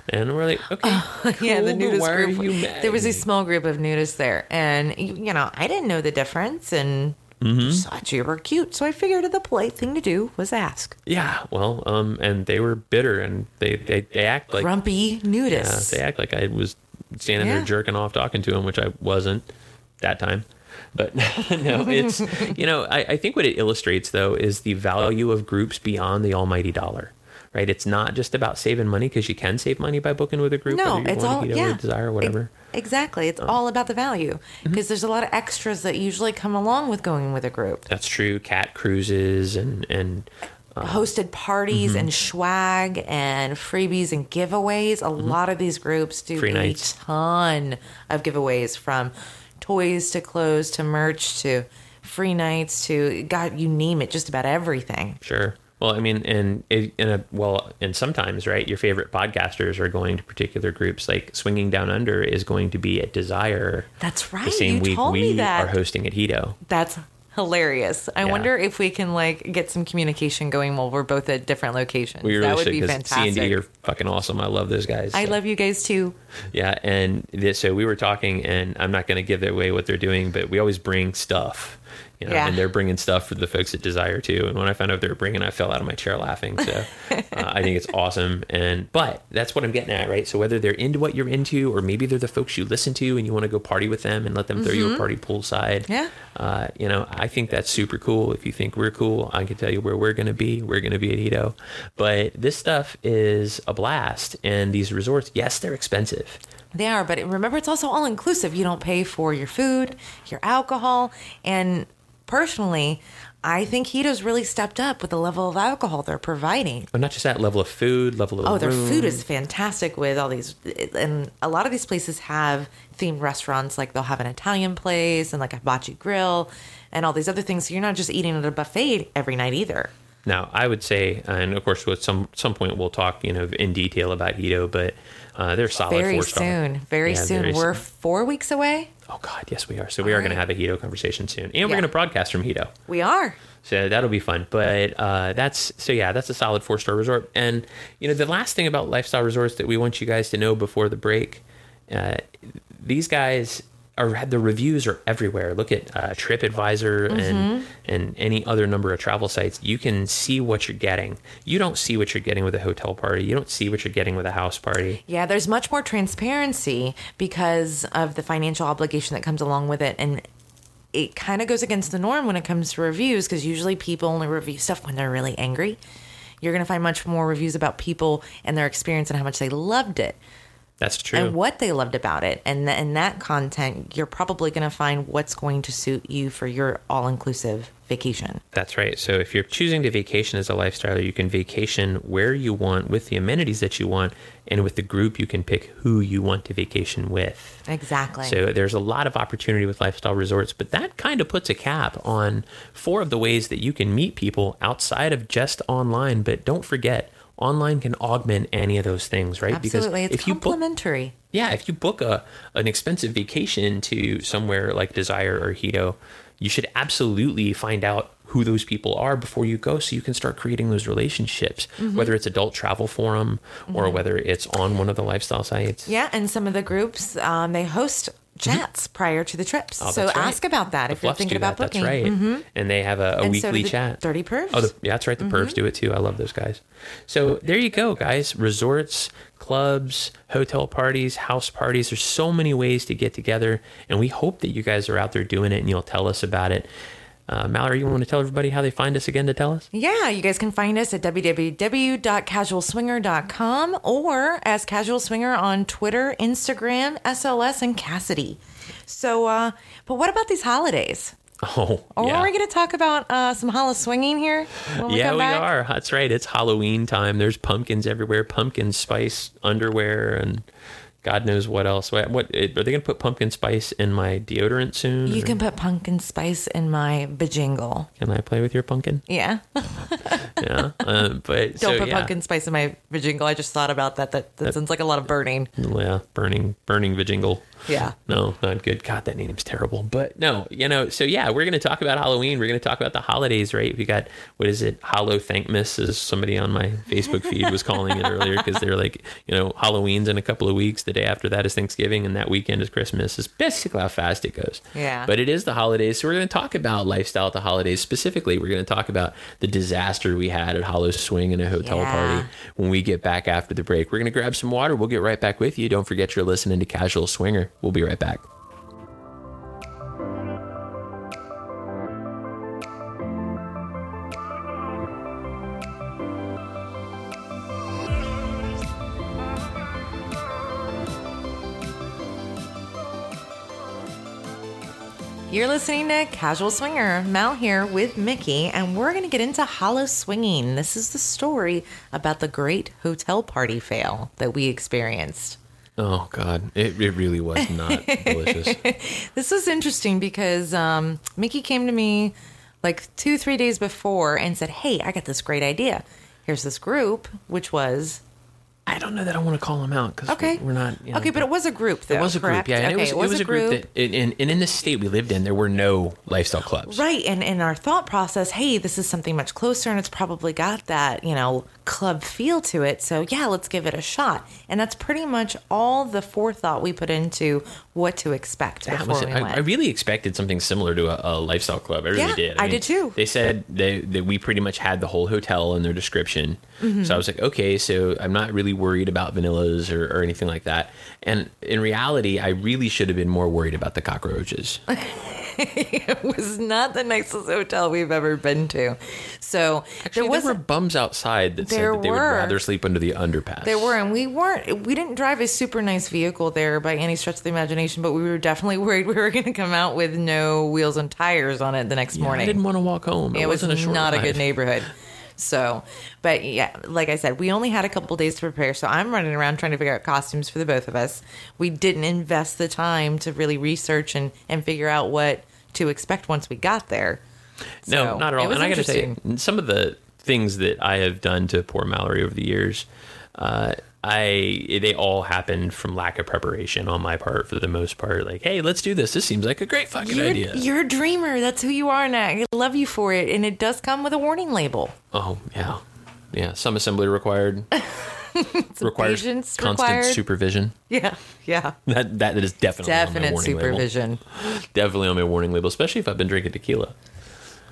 and we're like, "Okay, yeah, the cool, but nudist are group. There was a small group of nudists there, and you you know, I didn't know the difference, and Mm-hmm. just thought you were cute, so I figured the polite thing to do was ask. Yeah, well, um, and they were bitter, and they they, they act like Grumpy yeah, nudists. they act like I was standing Yeah. there jerking off talking to him, which I wasn't that time. But no, it's you know I, I think what it illustrates though is the value of groups beyond the almighty dollar. Right, it's not just about saving money because you can save money by booking with a group. no, it's all yeah, Desire or whatever. E- exactly, it's all about the value because Mm-hmm. there's a lot of extras that usually come along with going with a group. That's true. Cat cruises and and hosted parties Mm-hmm. and swag and freebies and giveaways. A lot of these groups do Mm-hmm. Free a nights. ton of giveaways from toys to clothes to merch to free nights to God, you name it, just about everything. Sure. Well, I mean, and it, in a well, and sometimes, right? Your favorite podcasters are going to particular groups. Like Swinging Down Under is going to be at Desire That's right. the same you week told we me that. are hosting at Hedo. That's hilarious. I Yeah. wonder if we can like get some communication going while we're both at different locations. We really that would should be fantastic. C and. D are fucking awesome. I love those guys. I love you guys too. Yeah, and this, so we were talking, and I'm not going to give away what they're doing, but we always bring stuff. You know, Yeah. and they're bringing stuff for the folks at Desire too. And when I found out they were bringing, I fell out of my chair laughing. So uh, I think it's awesome. And but that's what I'm getting at, right? So whether they're into what you're into, or maybe they're the folks you listen to, and you want to go party with them and let them throw you a party poolside. Mm-hmm. Yeah. Uh, you know, I think that's super cool. If you think we're cool, I can tell you where we're going to be. We're going to be at Hedo. But this stuff is a blast. And these resorts, yes, they're expensive. They are, but remember, it's also all inclusive. You don't pay for your food, your alcohol, and personally, I think Hedo's really stepped up with the level of alcohol they're providing. But not just that level of food, level of Oh, their room. food is fantastic with all these, and a lot of these places have themed restaurants. Like they'll have an Italian place and like a hibachi grill, and all these other things. So you're not just eating at a buffet every night either. Now, I would say, and of course, at some some point we'll talk, you know, in detail about Hedo, but uh, they're solid Very soon, very Yeah, soon. very We're soon. four weeks away. Oh God, yes, we are. So we are All going to have a Hedo conversation soon, and we're going to broadcast from Hedo. We are. So that'll be fun. But uh, that's so yeah, that's a solid four star resort. And you know, the last thing about lifestyle resorts that we want you guys to know before the break, uh, these guys are the reviews are everywhere. Look at uh, TripAdvisor Mm-hmm. and and any other number of travel sites. You can see what you're getting. You don't see what you're getting with a hotel party. You don't see what you're getting with a house party. Yeah, there's much more transparency because of the financial obligation that comes along with it. And it kind of goes against the norm when it comes to reviews because usually people only review stuff when they're really angry. You're going to find much more reviews about people and their experience and how much they loved it That's true. and what they loved about it. And th- in that content, you're probably going to find what's going to suit you for your all inclusive vacation. That's right. So if you're choosing to vacation as a lifestyle, you can vacation where you want with the amenities that you want, and with the group, you can pick who you want to vacation with. Exactly. So there's a lot of opportunity with lifestyle resorts, but that kind of puts a cap on four of the ways that you can meet people outside of just online. But don't forget, online can augment any of those things, right? Absolutely. It's if you book yeah, if you book a an expensive vacation to somewhere like Desire or Hedo, you should absolutely find out who those people are before you go so you can start creating those relationships Mm-hmm. whether it's adult travel forum or whether it's on one of the lifestyle sites Yeah, and some of the groups um, they host chats prior to the trips. Oh, so right. ask about that The if you're thinking about that. booking. That's right. Mhm. And they have a, a so weekly the chat. Dirty Pervs. Oh, the, yeah, that's right. The pervs do it too. I love those guys. So there you go, guys. Resorts, clubs, hotel parties, house parties. There's so many ways to get together, and we hope that you guys are out there doing it, and you'll tell us about it. Uh, Mallory, you want to tell everybody how they find us again to tell us? Yeah, you guys can find us at www.casualswinger.com or as Casual Swinger on Twitter, Instagram, SLS, and Kasidie. So, uh, but what about these holidays? Oh, Or yeah. are we going to talk about uh, some hollow swinging here? when yeah, come we are. That's right. It's Halloween time. There's pumpkins everywhere, pumpkin spice underwear, and God knows what else. What, what are they going to put pumpkin spice in my deodorant soon? You or can put pumpkin spice in my bajingle. Can I play with your pumpkin? Yeah. Yeah, um, but Don't so, put yeah. pumpkin spice in my vajingle. I just thought about that. That, that sounds like a lot of burning. Yeah, burning, burning vajingle. Yeah. No, not good. God, that name's terrible. But no, you know, so yeah, we're going to talk about Halloween. We're going to talk about the holidays, right? We got, what is it? Hollow Thankmas, as somebody on my Facebook feed was calling it earlier, because they're like, you know, Halloween's in a couple of weeks. The day after that is Thanksgiving, and that weekend is Christmas. It's basically how fast it goes. Yeah. But it is the holidays. So we're going to talk about lifestyle at the holidays. Specifically, we're going to talk about the disaster we had at Hollow Swing in a hotel Yeah. party when we get back after the break. We're going to grab some water. We'll get right back with you. Don't forget you're listening to Casual Swinger. We'll be right back. You're listening to Casual Swinger. Mal here with Mickey, and we're going to get into hollow swinging. This is the story about the great hotel party fail that we experienced. Oh, God. It, it really was not delicious. This was interesting because um, Mickey came to me like two, three days before and said, Hey, I got this great idea. Here's this group, which was I don't know that I want to call them out because okay. we're not. You know, okay, but it was a group, though. It was a group, yeah. And okay, it was, it was a group, that, in, in, and in the state we lived in, there were no lifestyle clubs. Right. And in our thought process, hey, this is something much closer and it's probably got that, you know, club feel to it. So, yeah, let's give it a shot. And that's pretty much all the forethought we put into what to expect That was we. I. I really expected something similar to a, a lifestyle club. I really Yeah, did. I did too. They said they, that we pretty much had the whole hotel in their description. Mm-hmm. So I was like, okay, so I'm not really worried about vanillas or, or anything like that. And in reality, I really should have been more worried about the cockroaches. it was not the nicest hotel we've ever been to. So, Actually, there was there were bums outside that said that they would rather sleep under the underpass. There were, and we weren't. We didn't drive a super nice vehicle there by any stretch of the imagination, but we were definitely worried we were going to come out with no wheels and tires on it the next Yeah, morning. I didn't want to walk home. It, it was wasn't a short not a good neighborhood. So, but yeah, like I said, we only had a couple days to prepare. So I'm running around trying to figure out costumes for the both of us. We didn't invest the time to really research and, and figure out what to expect once we got there. No, not at all. And I got to say, some of the things that I have done to poor Mallory over the years, uh, I they all happened from lack of preparation on my part for the most part. Like, hey, let's do this. This seems like a great fucking You're, idea. you're a dreamer. That's who you are, and I love you for it. And it does come with a warning label. oh yeah, yeah. Some assembly required. requires constant required. supervision. Yeah, yeah. That that is definitely on my Definite warning label. supervision. Definitely on my warning label, especially if I've been drinking tequila.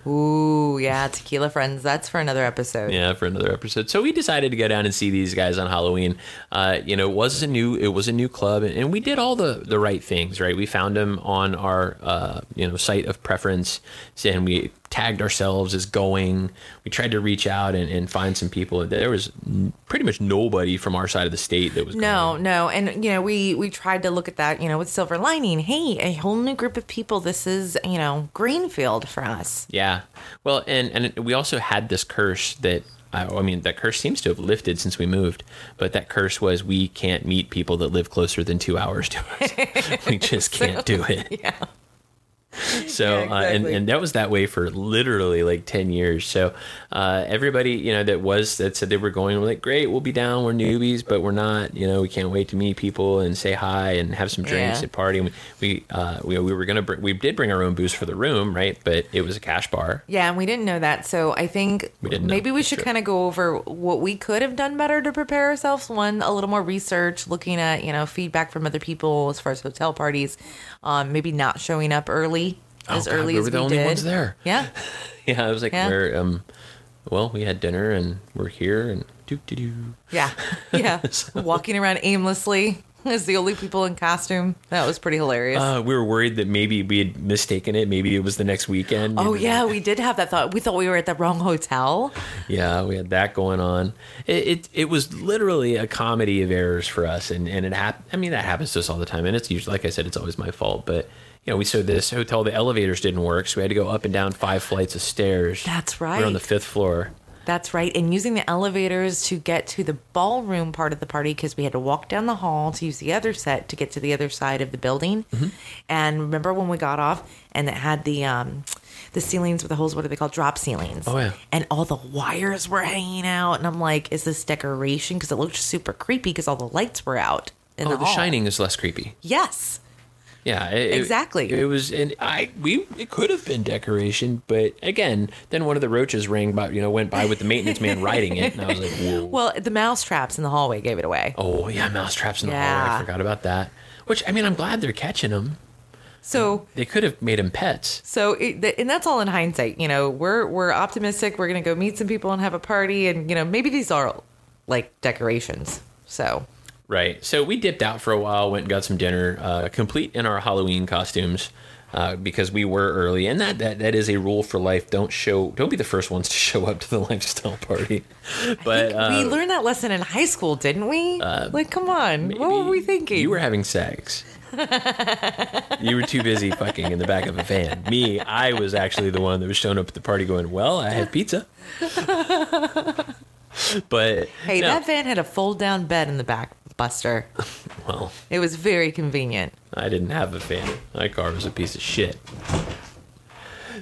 Ooh, yeah, tequila friends. That's for another episode. Yeah, for another episode. So we decided to go down and see these guys on Halloween. Uh, you know, it was a new it was a new club, and, we did all the the right things. Right, we found them on our uh, you know site of preference, and we tagged ourselves as going. We tried to reach out and, and find some people. There was n- pretty much nobody from our side of the state that was No, going. no, and you know we we tried to look at that, you know, with silver lining. Hey, a whole new group of people. This is you know Greenfield for us. Yeah. Well, and and we also had this curse that I I mean that curse seems to have lifted since we moved, but that curse was we can't meet people that live closer than two hours to us. we just can't do it. Yeah. So, Yeah, uh, and, and that was that way for literally like 10 years. So, uh, everybody, you know, that was, that said they were going, were like, great, we'll be down. We're newbies, but we're not, you know, we can't wait to meet people and say hi and have some drinks Yeah. and party. And we, we, uh, we, we were to, br- we did bring our own booze for the room, right? But it was a cash bar. Yeah, and we didn't know that. So I think We didn't maybe we should kind of go over what we could have done better to prepare ourselves. One, a little more research, looking at, you know, feedback from other people as far as hotel parties. Um, maybe not showing up early as Oh, God, early we as the we only did. ones there. Yeah. Yeah. I was like, Yeah. we're, um, well, we had dinner and we're here and do, do, do. Yeah. Yeah. Walking around aimlessly as the only people in costume. That was pretty hilarious. Uh, we were worried that maybe we had mistaken it. Maybe it was the next weekend. Oh yeah, we did have that thought. We thought we were at the wrong hotel. Yeah, we had that going on. It it, it was literally a comedy of errors for us, and and it hap- I mean that happens to us all the time, and it's usually like I said, it's always my fault. But you know, we so this hotel, the elevators didn't work, so we had to go up and down five flights of stairs. That's right. We're on the fifth floor. That's right. And using the elevators to get to the ballroom part of the party because we had to walk down the hall to use the other set to get to the other side of the building. Mm-hmm. And remember when we got off and it had the um the ceilings with the holes, what are they called? Drop ceilings. Oh, yeah. And all the wires were hanging out. And I'm like, is this decoration? Because it looked super creepy because all the lights were out. Oh, the, the. Shining is less creepy. Yes. Yeah, it- it- Exactly. It, was, and I we it could have been decoration, but again, then one of the roaches rang by, you know, went by with the maintenance man riding it, and I was like, whoa. Well, the mouse traps in the hallway gave it away. Oh yeah, mouse traps in the hallway. I forgot about that. Which I mean, I'm glad they're catching them. So They could have made them pets. So, it, and that's all in hindsight. You know, we're we're optimistic. We're gonna go meet some people and have a party, and you know, maybe these are like decorations. So, Right. So we dipped out for a while, went and got some dinner, uh, complete in our Halloween costumes. Uh, because we were early, and that, that that is a rule for life. Don't show, don't be the first ones to show up to the lifestyle party. But uh, we learned that lesson in high school, didn't we? like, come on, what were we thinking? You were having sex. you were too busy fucking in the back of a van. Me, I was actually the one that was showing up at the party going, Well, I had pizza. but hey, no. that van had a fold down bed in the back, Buster. well, It was very convenient. I didn't have a fan. My car was a piece of shit.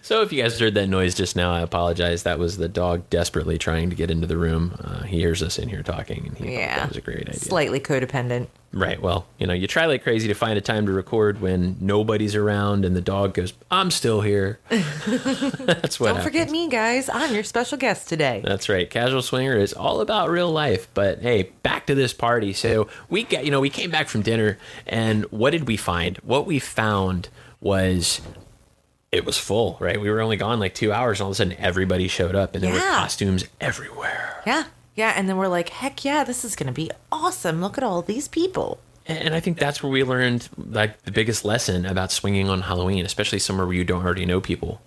So if you guys heard that noise just now, I apologize. That was the dog desperately trying to get into the room. Uh, he hears us in here talking, and he Yeah, that was a great idea. Slightly codependent. Right. Well, you know, you try like crazy to find a time to record when nobody's around and the dog goes, "I'm still here." That's what. Don't forget happens. me, guys. I'm your special guest today. That's right. Casual Swinger is all about real life. But hey, back to this party. So we got, you know, we came back from dinner, and what did we find? What we found was it was full. Right. We were only gone like two hours, and all of a sudden everybody showed up, and there were costumes everywhere. Yeah, yeah. And then we're like, heck yeah, this is gonna be awesome. Look at all these people. And I think that's where we learned like the biggest lesson about swinging on Halloween, especially somewhere where you don't already know people.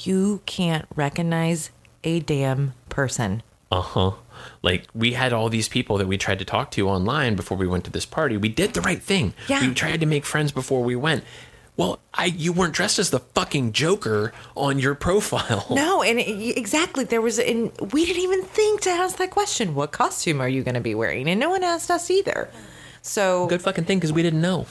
You can't recognize a damn person. Uh huh. Like we had all these people that we tried to talk to online before we went to this party. We did the right thing. Yeah. We tried to make friends before we went. Well, I you weren't dressed as the fucking Joker on your profile. No, and it, exactly there was, and we didn't even think to ask that question. What costume are you going to be wearing? And no one asked us either. So Good fucking thing because we didn't know.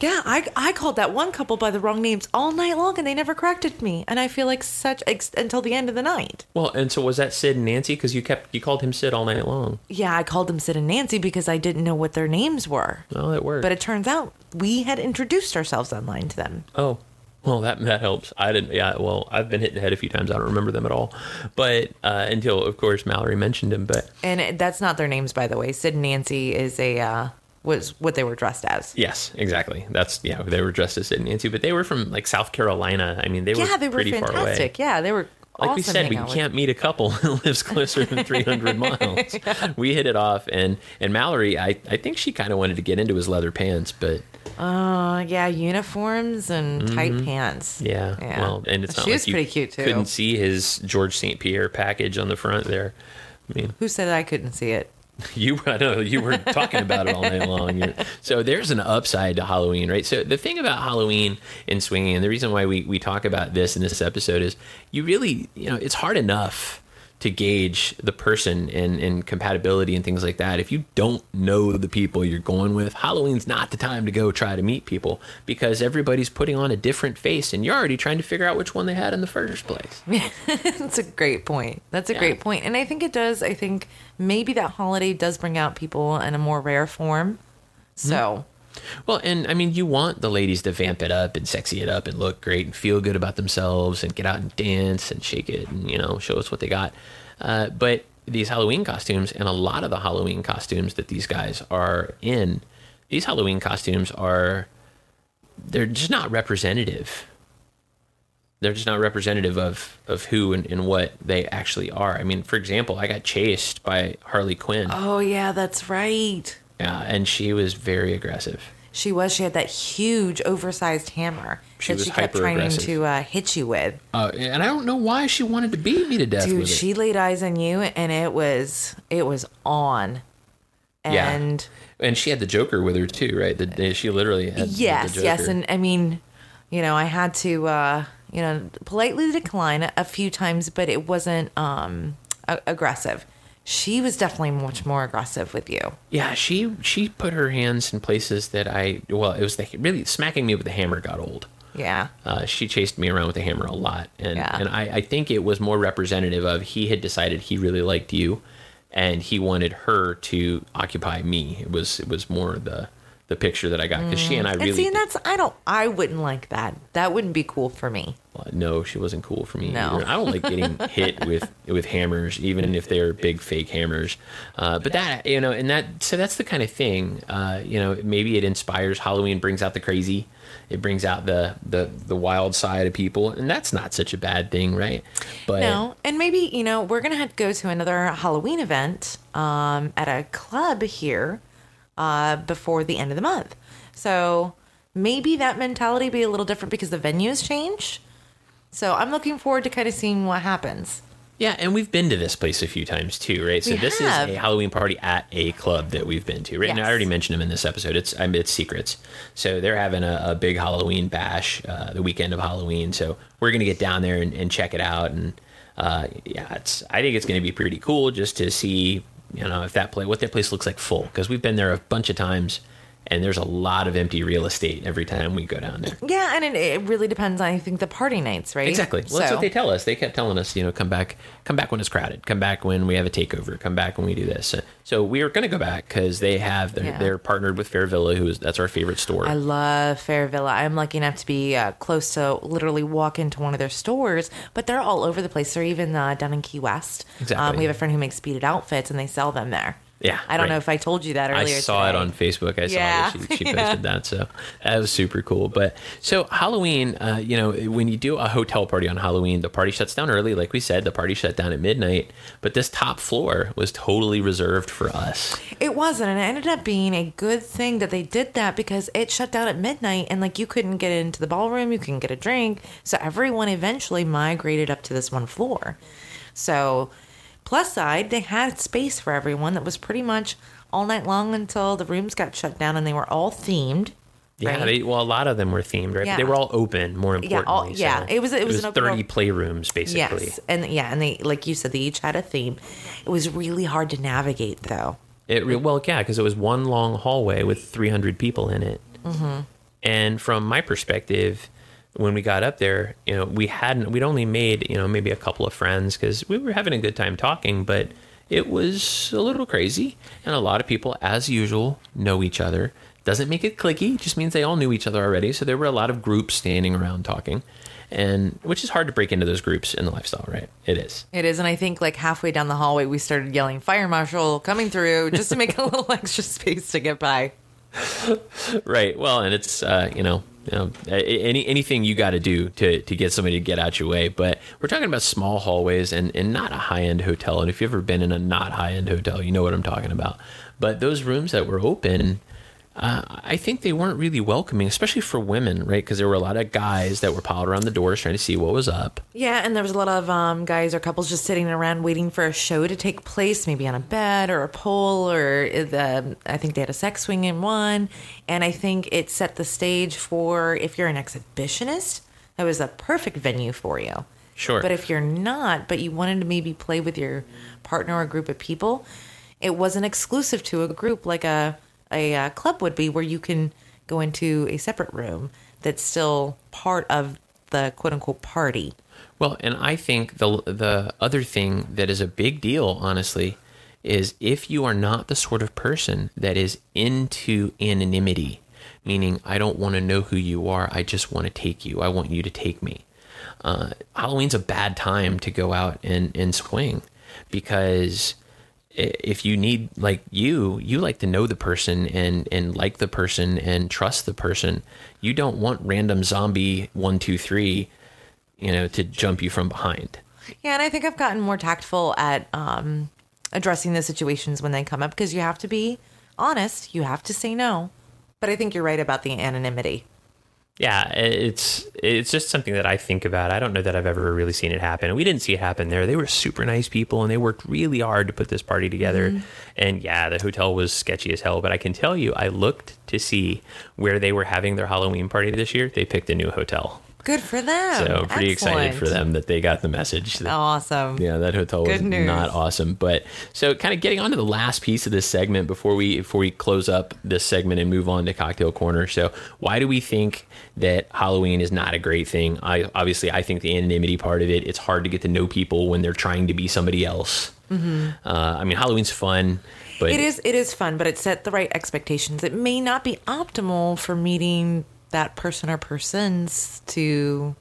yeah, I I called that one couple by the wrong names all night long, and they never corrected me. And I feel like such ex- until the end of the night. Well, and so was that Sid and Nancy? Because you kept you called him Sid all night long. Yeah, I called them Sid and Nancy because I didn't know what their names were. Oh, that worked. But it turns out we had introduced ourselves online to them. Oh, well, that that helps. I didn't. Yeah, well, I've been hit in the head a few times. I don't remember them at all. But uh, until, of course, Mallory mentioned him. But And that's not their names, by the way. Sid and Nancy is a uh, was what they were dressed as. yes, exactly. That's yeah. They were dressed as Sid and Nancy, but they were from like South Carolina. I mean, they were yeah, they were pretty far away. fantastic. Yeah, they were. Like awesome we said, we hang out with. can't meet a couple that lives closer than 300 miles. We hit it off, and and Mallory, I I think she kind of wanted to get into his leather pants, but Uh, yeah, uniforms and tight pants. Mm-hmm. yeah, Yeah. well, and it's not She like was you pretty cute, too. Couldn't see his George St. Pierre package on the front there. I mean, Who said I couldn't see it? You, I know you were talking about it all night long. You're- so there's an upside to Halloween, right? So the thing about Halloween and swinging, and the reason why we, we talk about this in this episode is you really, you know, it's hard enough to gauge the person and, and compatibility and things like that. If you don't know the people you're going with, Halloween's not the time to go try to meet people because everybody's putting on a different face and you're already trying to figure out which one they had in the first place. That's a great point. That's a Yeah. great point. And I think it does. I think maybe that holiday does bring out people in a more rare form. So, mm-hmm. Well, and I mean, you want the ladies to vamp it up and sexy it up and look great and feel good about themselves and get out and dance and shake it and, you know, show us what they got. Uh, but these Halloween costumes and a lot of the Halloween costumes that these guys are in, these Halloween costumes are, they're just not representative. They're just not representative of, of who and, and what they actually are. I mean, for example, I got chased by Harley Quinn, oh yeah, that's right. Yeah, and she was very aggressive. She was. She had that huge, oversized hammer She that she kept trying to uh, hit you with. Uh, and I don't know why she wanted to beat me to death Dude, with it. she laid eyes on you, and it was it was on. Yeah. And and she had the Joker with her too, right? The, she literally had the- yes, yes, and I mean, you know, I had to, uh, you know, politely decline a few times, but it wasn't um, a- aggressive. She was definitely much more aggressive with you. yeah, she she put her hands in places that I well, it was the, really smacking me with the hammer got old. Yeah. Uh, she chased me around with the hammer a lot, and Yeah. and I, I think it was more representative of he had decided he really liked you, and he wanted her to occupy me. It was it was more the the picture that I got because she and I really and see, that's I don't, I wouldn't like that. That wouldn't be cool for me. Well, no, she wasn't cool for me. No. either. I don't like getting hit with with hammers, even if they're big fake hammers. Uh, but that you know, and that so that's the kind of thing. Uh, you know, maybe it inspires Halloween, brings out the crazy, it brings out the the the wild side of people, and that's not such a bad thing, right? But No, and maybe you know we're gonna have to go to another Halloween event um, at a club here uh, before the end of the month. So maybe that mentality be a little different because the venues change. So I'm looking forward to kind of seeing what happens. Yeah, and we've been to this place a few times too, right? So We this have. is a Halloween party at a club that we've been to, right? And I already mentioned them in this episode. It's I mean, it's secrets. So they're having a, a big Halloween bash uh, the weekend of Halloween. So we're gonna get down there and, and check it out. And uh, yeah, it's I think it's gonna be pretty cool just to see you know if that play what that place looks like full because we've been there a bunch of times. And there's a lot of empty real estate every time we go down there. Yeah, and it, it really depends on I think the party nights, right? Exactly. Well, that's what they tell us. They kept telling us, you know, come back, come back when it's crowded. Come back when we have a takeover. Come back when we do this. So we are going to go back because they have they're, Yeah. they're partnered with Fairvilla, who is that's our favorite store. I love Fairvilla. I'm lucky enough to be uh, close to literally walk into one of their stores, but they're all over the place. They're even uh, down in Key West. Exactly. Um, we have a friend who makes beaded outfits, and they sell them there. Yeah, I don't right. know if I told you that earlier. I saw it on Facebook. I Yeah. saw that she, she Yeah. posted that, so that was super cool. But so Halloween, uh, you know, when you do a hotel party on Halloween, the party shuts down early. Like we said, the party shut down at midnight. But this top floor was totally reserved for us. It wasn't, and it ended up being a good thing that they did that because it shut down at midnight, and like you couldn't get into the ballroom, you couldn't get a drink, so everyone eventually migrated up to this one floor. So, plus side, they had space for everyone that was pretty much all night long until the rooms got shut down, and they were all themed. Yeah, right? they, well, a lot of them were themed, right? Yeah. They were all open. More Yeah, importantly, all- yeah, so it was- it was an thirty playrooms basically. Yes, and yeah, and they like you said, they each had a theme. It was really hard to navigate, though. It re- well, yeah, because it was one long hallway with 300 people in it. Mm-hmm. And from my perspective, when we got up there, you know, we hadn't, we'd only made, you know, maybe a couple of friends because we were having a good time talking, but it was a little crazy. And a lot of people, as usual, know each other. Doesn't make it clicky, just means they all knew each other already. So there were a lot of groups standing around talking, and which is hard to break into those groups in the lifestyle, right? It is. It is, and I think like halfway down the hallway, we started yelling "Fire Marshal coming through" just to make a little extra space to get by. Right. Well, and it's uh, you know, Um, know, any anything you got to do to to get somebody to get out your way. But we're talking about small hallways and and not a high end hotel. And if you've ever been in a not high end hotel, you know what I'm talking about. But those rooms that were open. Uh, I think they weren't really welcoming, especially for women, right? Because there were a lot of guys that were piled around the doors trying to see what was up. Yeah, and there was a lot of um, guys or couples just sitting around waiting for a show to take place, maybe on a bed or a pole, or the I think they had a sex swing in one, and I think it set the stage for if you're an exhibitionist, that was a perfect venue for you Sure. But if you're not, but you wanted to maybe play with your partner or a group of people, it wasn't exclusive to a group like a a, uh club would be, where you can go into a separate room that's still part of the quote unquote party. Well, and I think the the other thing that is a big deal, honestly, is if you are not the sort of person that is into anonymity, meaning I don't want to know who you are, I just want to take you. I want you to take me. Uh, Halloween's a bad time to go out and, and swing because if you need like you you like to know the person and and like the person and trust the person you don't want random zombie one two three you know to jump you from behind Yeah, and I think I've gotten more tactful at um, addressing the situations when they come up because you have to be honest. You have to say no. But I think you're right about the anonymity. Yeah, it's it's just something that I think about. I don't know that I've ever really seen it happen. And we didn't see it happen there. They were super nice people and they worked really hard to put this party together. Mm-hmm. And yeah, the hotel was sketchy as hell, but I can tell you I looked to see where they were having their Halloween party this year. They picked a new hotel. Good for them. so pretty excited for them that they got the message that- Awesome. Yeah, that hotel was not awesome. But so kind of getting on to the last piece of this segment before we before we close up this segment and move on to cocktail corner. So why do we think that Halloween is not a great thing? I obviously I think the anonymity part of it. It's hard to get to know people when they're trying to be somebody else. Uh, I mean, Halloween's fun, but Mm-hmm. It is it is fun, but it set the right expectations. It may not be optimal for meeting that person or persons to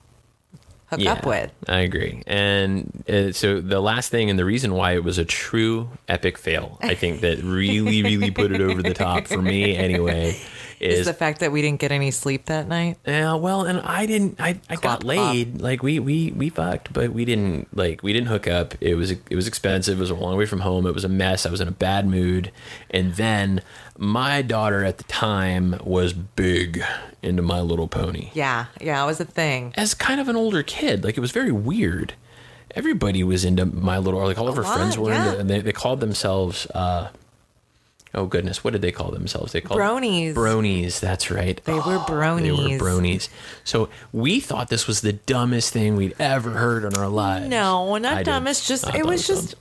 hook up with. I agree. And uh, so the last thing and the reason why it was a true epic fail, I think that really, really put it over the top for me anyway, Is is the fact that we didn't get any sleep that night? yeah, well, and I didn't. I, I got laid. Like we we we fucked, but we didn't like we didn't hook up. It was it was expensive. It was a long way from home. It was a mess. I was in a bad mood, and then my daughter at the time was big into My Little Pony. Yeah, yeah, it was a thing. as kind of an older kid. Like it was very weird. Everybody was into My Little, or like all of her friends were yeah. into, and they, they called themselves. uh Oh goodness, what did they call themselves? They called Bronies. Bronies. That's right. They were bronies. They were bronies. So we thought this was the dumbest thing we'd ever heard in our lives. No, I not did. dumb. Just I it was dumb. just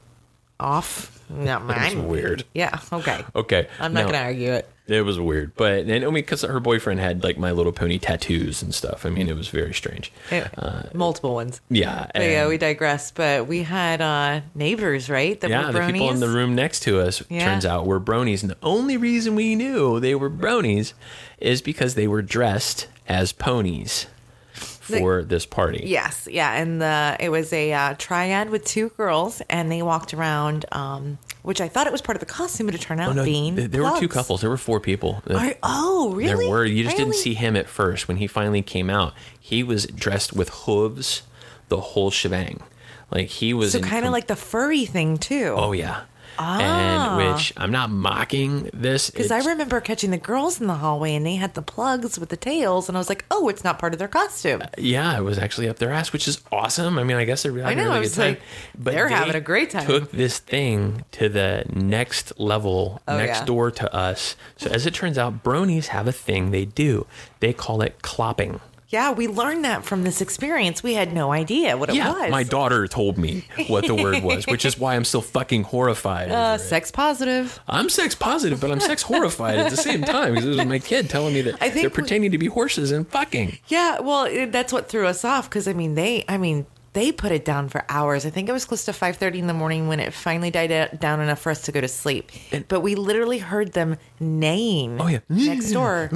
off. No, mine. weird. Yeah. Okay. Okay, I'm not no. gonna argue it. It was weird, but and I mean, because her boyfriend had like My Little Pony tattoos and stuff. I mean, it was very strange. It- multiple ones. Yeah, But yeah, we digress. But we had uh neighbors, right? That yeah, were the people in the room next to us Yeah. turns out were bronies, and the only reason we knew they were bronies is because they were dressed as ponies for this party. Yes, yeah, and the it was a uh, triad with two girls, and they walked around, um, which I thought it was part of the costume, but it turned out Oh no, being th- there were two couples. There were four people. Are- oh, really? There were. You just didn't see him at first. When he finally came out, he was dressed with hooves, the whole shebang. Like he was So kind of com- like the furry thing too. Oh yeah. Ah. And which I'm not mocking this. Because I remember catching the girls in the hallway, and they had the plugs with the tails, and I was like, "Oh, it's not part of their costume." Yeah, it was actually up their ass, which is awesome. I mean, I guess they're having know, a I really good time. like, they're they having a great time. Took this thing to the next level, Oh, next yeah. door to us. So as it turns out, bronies have a thing they do. They call it clopping. Yeah, we learned that from this experience. We had no idea what it yeah, was. my daughter told me what the word was, which is why I'm still fucking horrified. uh, sex positive. I'm sex positive, but I'm sex horrified at the same time because it was my kid telling me that I think they're we- pretending to be horses and fucking. Yeah, well, it, that's what threw us off because I mean they, I mean they put it down for hours. I think it was close to five thirty in the morning when it finally died down enough for us to go to sleep. but we literally heard them neighing. Oh, yeah. next door.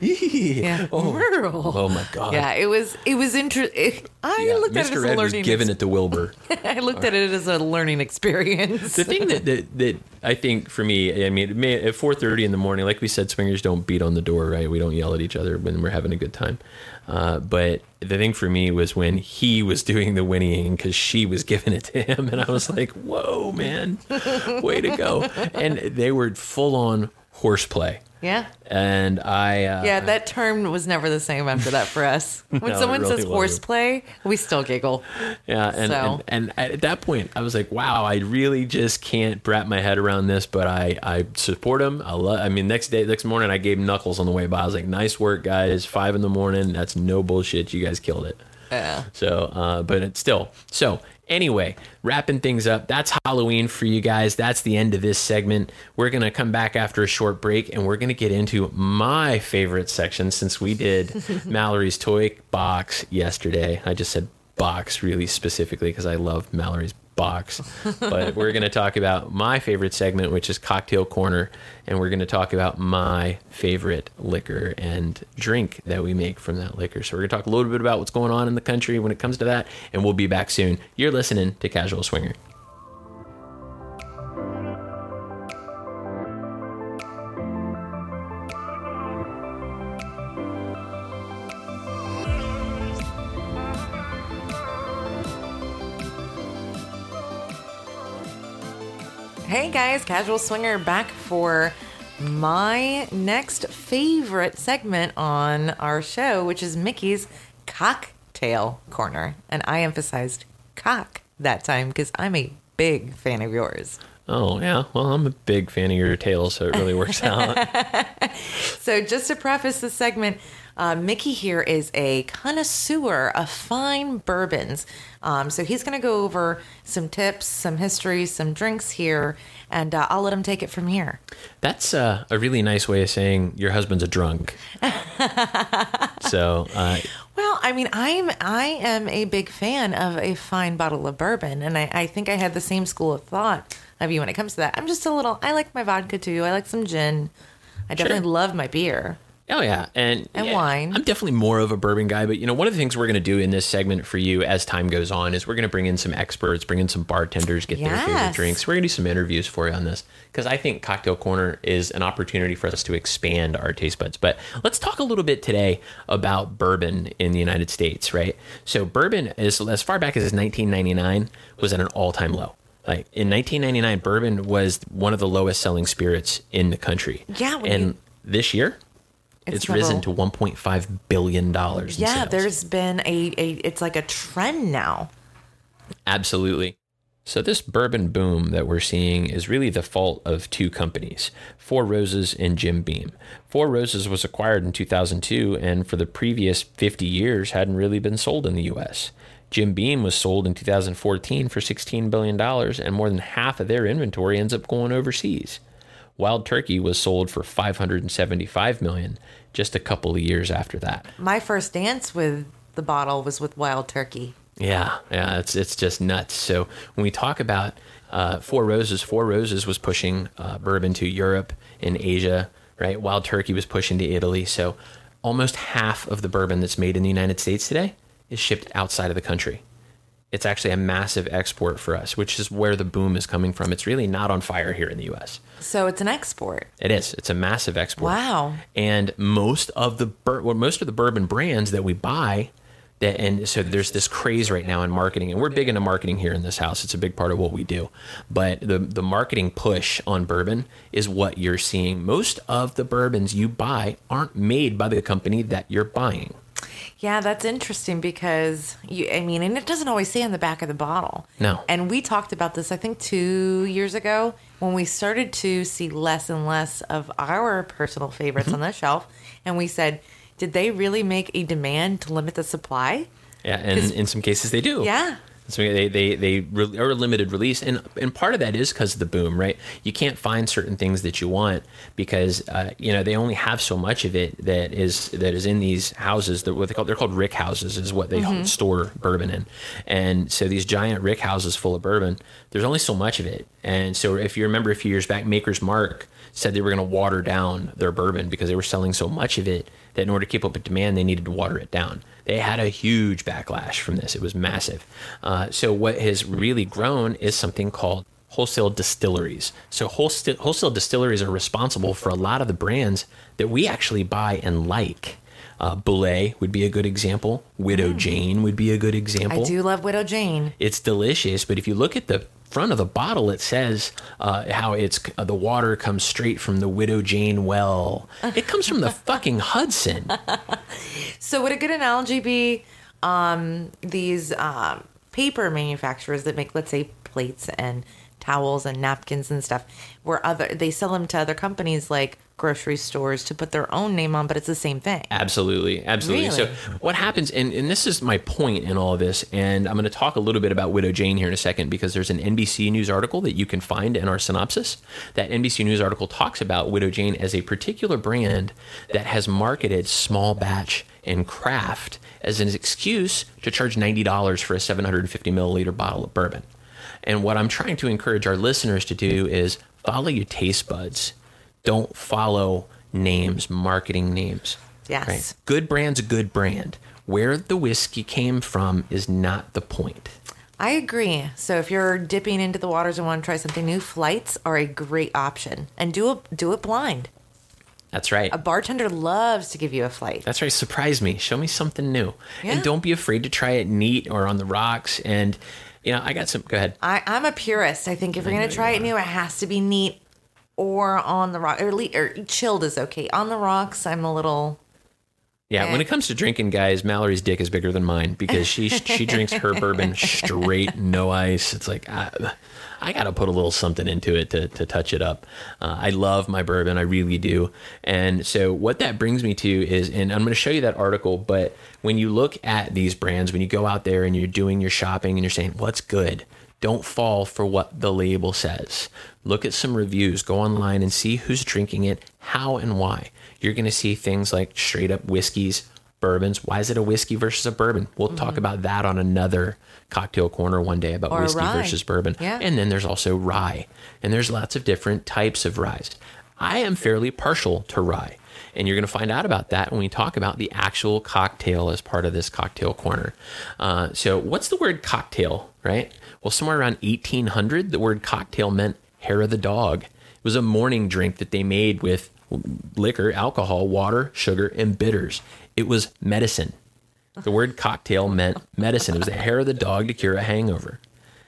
yeah. Oh, oh my god. Yeah, it was it was interesting. I Yeah, looked at it Mr. as a Ed was learning. giving it to Wilbur. I looked at it as a learning experience. the thing that, that that I think for me, I mean, may, at four thirty in the morning, like we said, swingers don't beat on the door, right? We don't yell at each other when we're having a good time. Uh, but the thing for me was when he was doing the whinnying because she was giving it to him, and I was like, "Whoa, man, way to go!" And they were full on horseplay. Yeah. And I, uh, Yeah, that term was never the same after that for us. When No, someone really says horseplay, we still giggle. Yeah, and, So- and and at that point, I was like, "Wow, I really just can't wrap my head around this." But I I support him. I love. I mean, next day, next morning, I gave him knuckles on the way by. I was like, "Nice work, guys! Five in the morning. That's no bullshit. You guys killed it." Yeah. So, uh, but it's still so. Anyway, wrapping things up. That's Halloween for you guys. That's the end of this segment. We're gonna come back after a short break, and we're gonna get into my favorite section since we did Mallory's toy box yesterday. I just said box really specifically because I love Mallory's box. but we're going to talk about my favorite segment, which is Cocktail Corner. And we're going to talk about my favorite liquor and drink that we make from that liquor. So we're going to talk a little bit about what's going on in the country when it comes to that. And we'll be back soon. You're listening to Casual Swinger. Hey guys, Casual Swinger back for my next favorite segment on our show, which is Mickey's Cocktail Corner. And I emphasized cock that time because I'm a big fan of yours. Oh, yeah. Well, I'm a big fan of your tail, so it really works out. So, just to preface the segment, uh, Mickey here is a connoisseur of fine bourbons. Um, so, he's going to go over some tips, some history, some drinks here, and uh, I'll let him take it from here. That's uh, a really nice way of saying your husband's a drunk. so, uh, Well, I mean, I'm I am a big fan of a fine bottle of bourbon, and I, I think I had the same school of thought of you when it comes to that. I'm just a little. I like my vodka too. I like some gin. I definitely love my beer. Oh yeah, and And yeah, wine. I'm definitely more of a bourbon guy, but you know, one of the things we're going to do in this segment for you as time goes on is we're going to bring in some experts, bring in some bartenders, get their favorite drinks. We're going to do some interviews for you on this because I think Cocktail Corner is an opportunity for us to expand our taste buds. But let's talk a little bit today about bourbon in the United States, right? So bourbon is as far back as 1999 was at an all-time low. Like in 1999, bourbon was one of the lowest selling spirits in the country. Yeah, and you- this year It's it's, risen to 1.5 billion dollars. Yeah, sales. there's been a, a it's like a trend now. absolutely. So this bourbon boom that we're seeing is really the fault of two companies, Four Roses and Jim Beam. Four Roses was acquired in 2002 and for the previous 50 years hadn't really been sold in the US. Jim Beam was sold in 2014 for $16 billion and more than half of their inventory ends up going overseas. Wild Turkey was sold for 575 million just a couple of years after that. My first dance with the bottle was with Wild Turkey. Yeah, yeah, it's it's just nuts. So when we talk about uh, Four Roses, Four Roses was pushing uh, bourbon to Europe and Asia, right? Wild Turkey was pushing to Italy. So almost half of the bourbon that's made in the United States today is shipped outside of the country. It's actually a massive export for us, which is where the boom is coming from. It's really not on fire here in the U.S. So it's an export. It is. It's a massive export. Wow. And most of the bur- well, most of the bourbon brands that we buy, that and so there's this craze right now in marketing, and we're big into marketing here in this house. It's a big part of what we do. But the the marketing push on bourbon is what you're seeing. Most of the bourbons you buy aren't made by the company that you're buying. Yeah, that's interesting because you I mean, and it doesn't always say on the back of the bottle. No. And we talked about this I think 2 years ago when we started to see less and less of our personal favorites on the mm-hmm. shelf and we said, did they really make a demand to limit the supply? Yeah, and in some cases they do. Yeah. So they they they re- are a limited release, and and part of that is because of the boom, right? You can't find certain things that you want because uh, you know they only have so much of it that is that is in these houses. That what they call they're called rick houses is what they store bourbon in, and so these giant rick houses full of bourbon, there's only so much of it, and so if you remember a few years back, Maker's Mark said they were going to water down their bourbon because they were selling so much of it that in order to keep up with demand, they needed to water it down. They had a huge backlash from this. It was massive. Uh, so what has really grown is something called wholesale distilleries. So wholesale, wholesale distilleries are responsible for a lot of the brands that we actually buy and like. Uh, Boulay would be a good example. Widow Jane would be a good example. I do love Widow Jane. It's delicious, but if you look at the front of the bottle, it says uh, how it's uh, the water comes straight from the Widow Jane well. It comes from the fucking Hudson. So would a good analogy be um, these um, paper manufacturers that make, let's say, plates and towels and napkins and stuff. Where other they sell them to other companies like grocery stores to put their own name on, but it's the same thing. Absolutely, absolutely. So, what happens, and, and this is my point in all of this, and I'm going to talk a little bit about Widow Jane here in a second because there's an NBC News article that you can find in our synopsis. That NBC News article talks about Widow Jane as a particular brand that has marketed small batch and craft as an excuse to charge $90 for a 750 milliliter bottle of bourbon. And what I'm trying to encourage our listeners to do is follow your taste buds. Don't follow names, marketing names. Yes. Good brand's a good brand. Where the whiskey came from is not the point. I agree. So if you're dipping into the waters and want to try something new, flights are a great option. And do it do it blind. That's right. A bartender loves to give you a flight. That's right. Surprise me. Show me something new. Yeah. And don't be afraid to try it neat or on the rocks. And, you know, I got some. Go ahead. I, I'm a purist. I think if you're gonna try it new, it has to be neat or on the rock or, le- or chilled is okay. On the rocks, I'm a little Yeah, when Eh. it comes to drinking, guys, Mallory's dick is bigger than mine because she she drinks her bourbon straight, no ice. It's like I, I got to put a little something into it to, to touch it up. Uh, I love my bourbon, I really do. And so what that brings me to is, and I'm going to show you that article. But when you look at these brands, when you go out there and you're doing your shopping and you're saying what's good, don't fall for what the label says. Look at some reviews, go online and see who's drinking it, how and why. You're going to see things like straight up whiskeys, bourbons. Why is it a whiskey versus a bourbon? We'll talk about that on another cocktail corner one day about Or whiskey rye. versus bourbon. Yeah. And then there's also rye. And there's lots of different types of ryes. I am fairly partial to rye. And you're going to find out about that when we talk about the actual cocktail as part of this cocktail corner. Uh, so, what's the word cocktail, right? Well, somewhere around 1800, the word cocktail meant hair of the dog. It was a morning drink that they made with liquor, alcohol, water, sugar, and bitters. It was medicine. The word cocktail meant medicine. It was the hair of the dog to cure a hangover.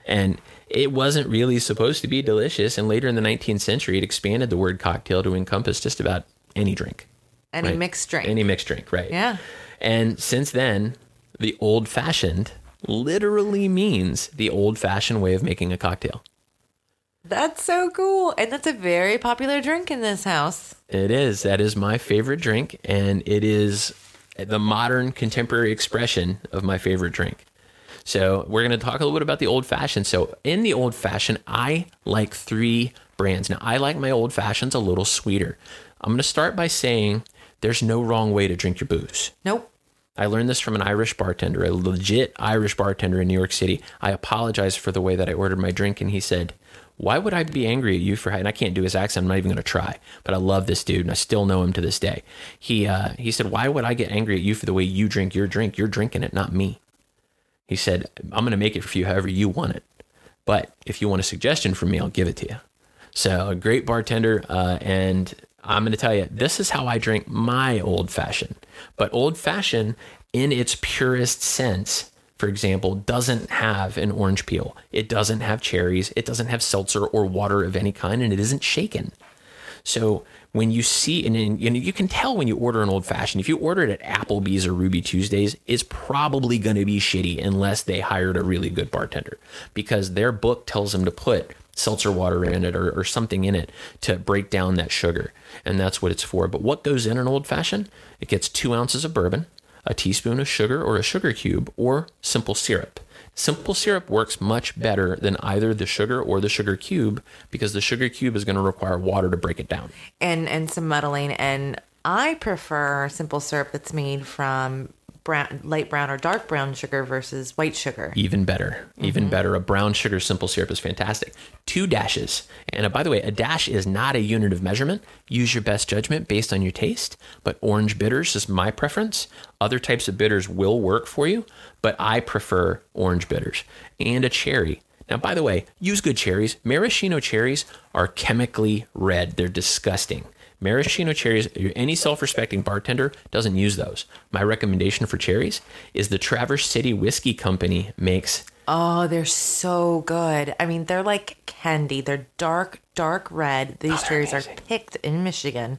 And it wasn't really supposed to be delicious. And later in the 19th century, it expanded the word cocktail to encompass just about any drink. any right? mixed drink. Any mixed drink, right? Yeah. And since then, the old fashioned literally means the old fashioned way of making a cocktail. That's so cool. And that's a very popular drink in this house. It is. That is my favorite drink, and it is the modern contemporary expression of my favorite drink. So we're going to talk a little bit about the old fashioned. So in the old fashioned, I like three brands. Now I like my old fashions a little sweeter. I'm going to start by saying there's no wrong way to drink your booze. Nope. I learned this from an Irish bartender, a legit Irish bartender in New York City. I apologized for the way that I ordered my drink, and he said, "Why would I be angry at you for?" And I can't do his accent. I'm not even going to try. But I love this dude, and I still know him to this day. He uh, he said, "Why would I get angry at you for the way you drink your drink? You're drinking it, not me." He said, "I'm going to make it for you however you want it, but if you want a suggestion from me, I'll give it to you." So a great bartender, uh, and I'm going to tell you, this is how I drink my old fashioned. But old fashioned, in its purest sense, for example, doesn't have an orange peel. It doesn't have cherries. It doesn't have seltzer or water of any kind, and it isn't shaken. So when you see, and, know, you can tell when you order an old fashioned, if you order it at Applebee's or Ruby Tuesdays, it's probably going to be shitty unless they hired a really good bartender because their book tells them to put seltzer water in it or, or something in it to break down that sugar. And that's what it's for. But what goes in an old fashioned? It gets two ounces of bourbon, a teaspoon of sugar or a sugar cube, or simple syrup. Simple syrup works much better than either the sugar or the sugar cube because the sugar cube is going to require water to break it down. And and some muddling. And I prefer simple syrup that's made from brown, light brown or dark brown sugar versus white sugar. Even better, even better. A brown sugar simple syrup is fantastic. Two dashes. And uh, by the way, a dash is not a unit of measurement. Use your best judgment based on your taste. But orange bitters is my preference. Other types of bitters will work for you, but I prefer orange bitters and a cherry. Now, by the way, use good cherries. Maraschino cherries are chemically red. They're disgusting. Maraschino cherries, any self respecting bartender doesn't use those. My recommendation for cherries is the Traverse City Whiskey Company makes Oh, they're so good. I mean, they're like candy. They're dark, dark red. These cherries are picked in Michigan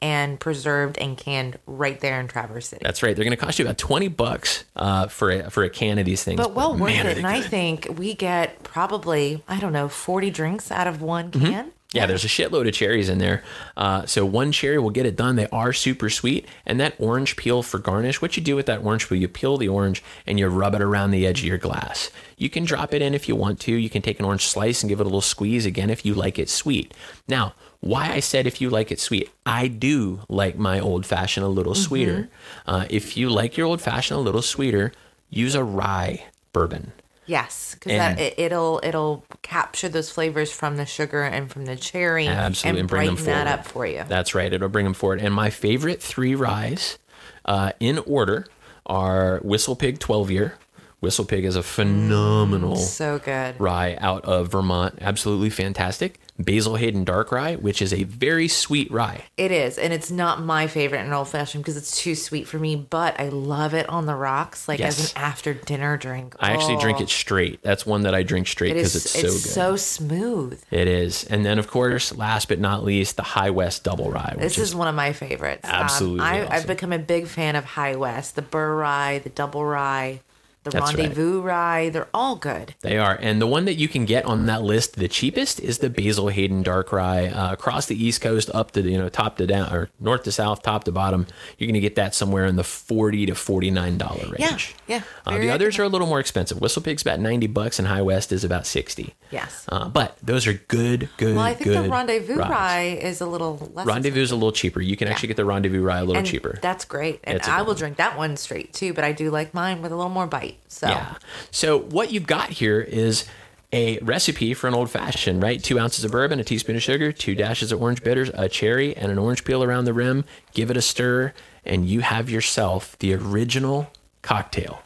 and preserved and canned right there in Traverse City. That's right. They're going to cost you about twenty bucks uh, for a, for a can of these things. but well worth man, it. And I think we get probably, I don't know, 40 drinks out of one Mm-hmm. Yeah, there's a shitload of cherries in there. Uh, so one cherry will get it done. They are super sweet. And that orange peel for garnish, what you do with that orange peel, you peel the orange and you rub it around the edge of your glass. You can drop it in if you want to. You can take an orange slice and give it a little squeeze again if you like it sweet. Now, why I said if you like it sweet, I do like my old fashioned a little sweeter. Uh, if you like your old fashioned a little sweeter, use a rye bourbon. Yes, because it, it'll it'll capture those flavors from the sugar and from the cherry Absolutely, and and bring them brighten that up for you. That's right. It'll bring them forward. And my favorite three ryes uh, in order are Whistle Pig 12 year. Whistle Pig is a phenomenal so good. rye out of Vermont. Absolutely fantastic. Basil Hayden Dark Rye, which is a very sweet rye. It is, and it's not my favorite in old fashioned because it's too sweet for me. But I love it on the rocks, like Yes. as an after dinner drink. I actually drink Oh, it straight. That's one that I drink straight because is. it's so It's good. so smooth. it is. And then, of course, last but not least, the High West Double Rye, which This is one of my favorites. Um, Absolutely I, awesome. I've become a big fan of High West, the Bourye, the Double Rye, the That's right. Rendezvous Rye. They're all good. They are. And the one that you can get on that list, the cheapest, is the Basil Hayden Dark Rye. Uh, across the East Coast, up to, you know, top to down, or north to south, top to bottom, you're going to get that somewhere in the 40 to $49 range. Yeah, yeah, Uh, the others are a little more expensive. Whistle Pig's about 90 bucks and High West is about 60. Yes. Uh, but those are good, good, Well, I think the Rendezvous. Rye is a little less. Rendezvous is a little cheaper. You can actually get the Rendezvous Rye a little and cheaper. That's great. And I will one. drink that one straight too, but I do like mine with a little more bite. So Yeah. So what you've got here is a recipe for an old fashioned, right? Two ounces of bourbon, a teaspoon of sugar, two dashes of orange bitters, a cherry, and an orange peel around the rim. Give it a stir, and you have yourself the original cocktail.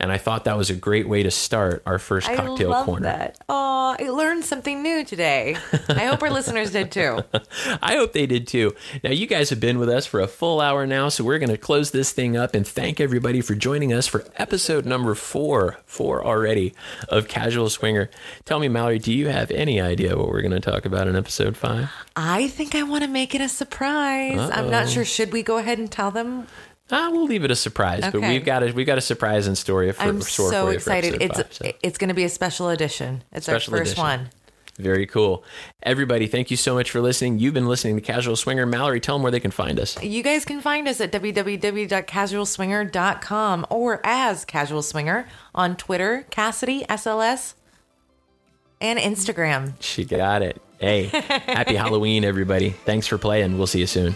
And I thought that was a great way to start our first cocktail I love corner. that. Oh, I learned something new today. I hope our listeners did too. I hope they did too. Now, you guys have been with us for a full hour now, so we're going to close this thing up and thank everybody for joining us for episode number four, four already, of Casual Swinger. Tell me, Mallory, do you have any idea what we're going to talk about in episode five? I think I want to make it a surprise. I'm not sure. Should we go ahead and tell them? Ah, we'll leave it a surprise, but we've got a we've got a surprise in story for, I'm store so for you for excited. episode It's five, so. it's going to be a special edition. It's Special our first edition. one. Very cool. Everybody, thank you so much for listening. You've been listening to Casual Swinger. Mallory, tell them where they can find us. You guys can find us at www.casualswinger.com or as Casual Swinger on Twitter, Kasidie SLS, and Instagram. She got it. Hey, happy Halloween, everybody. Thanks for playing. We'll see you soon.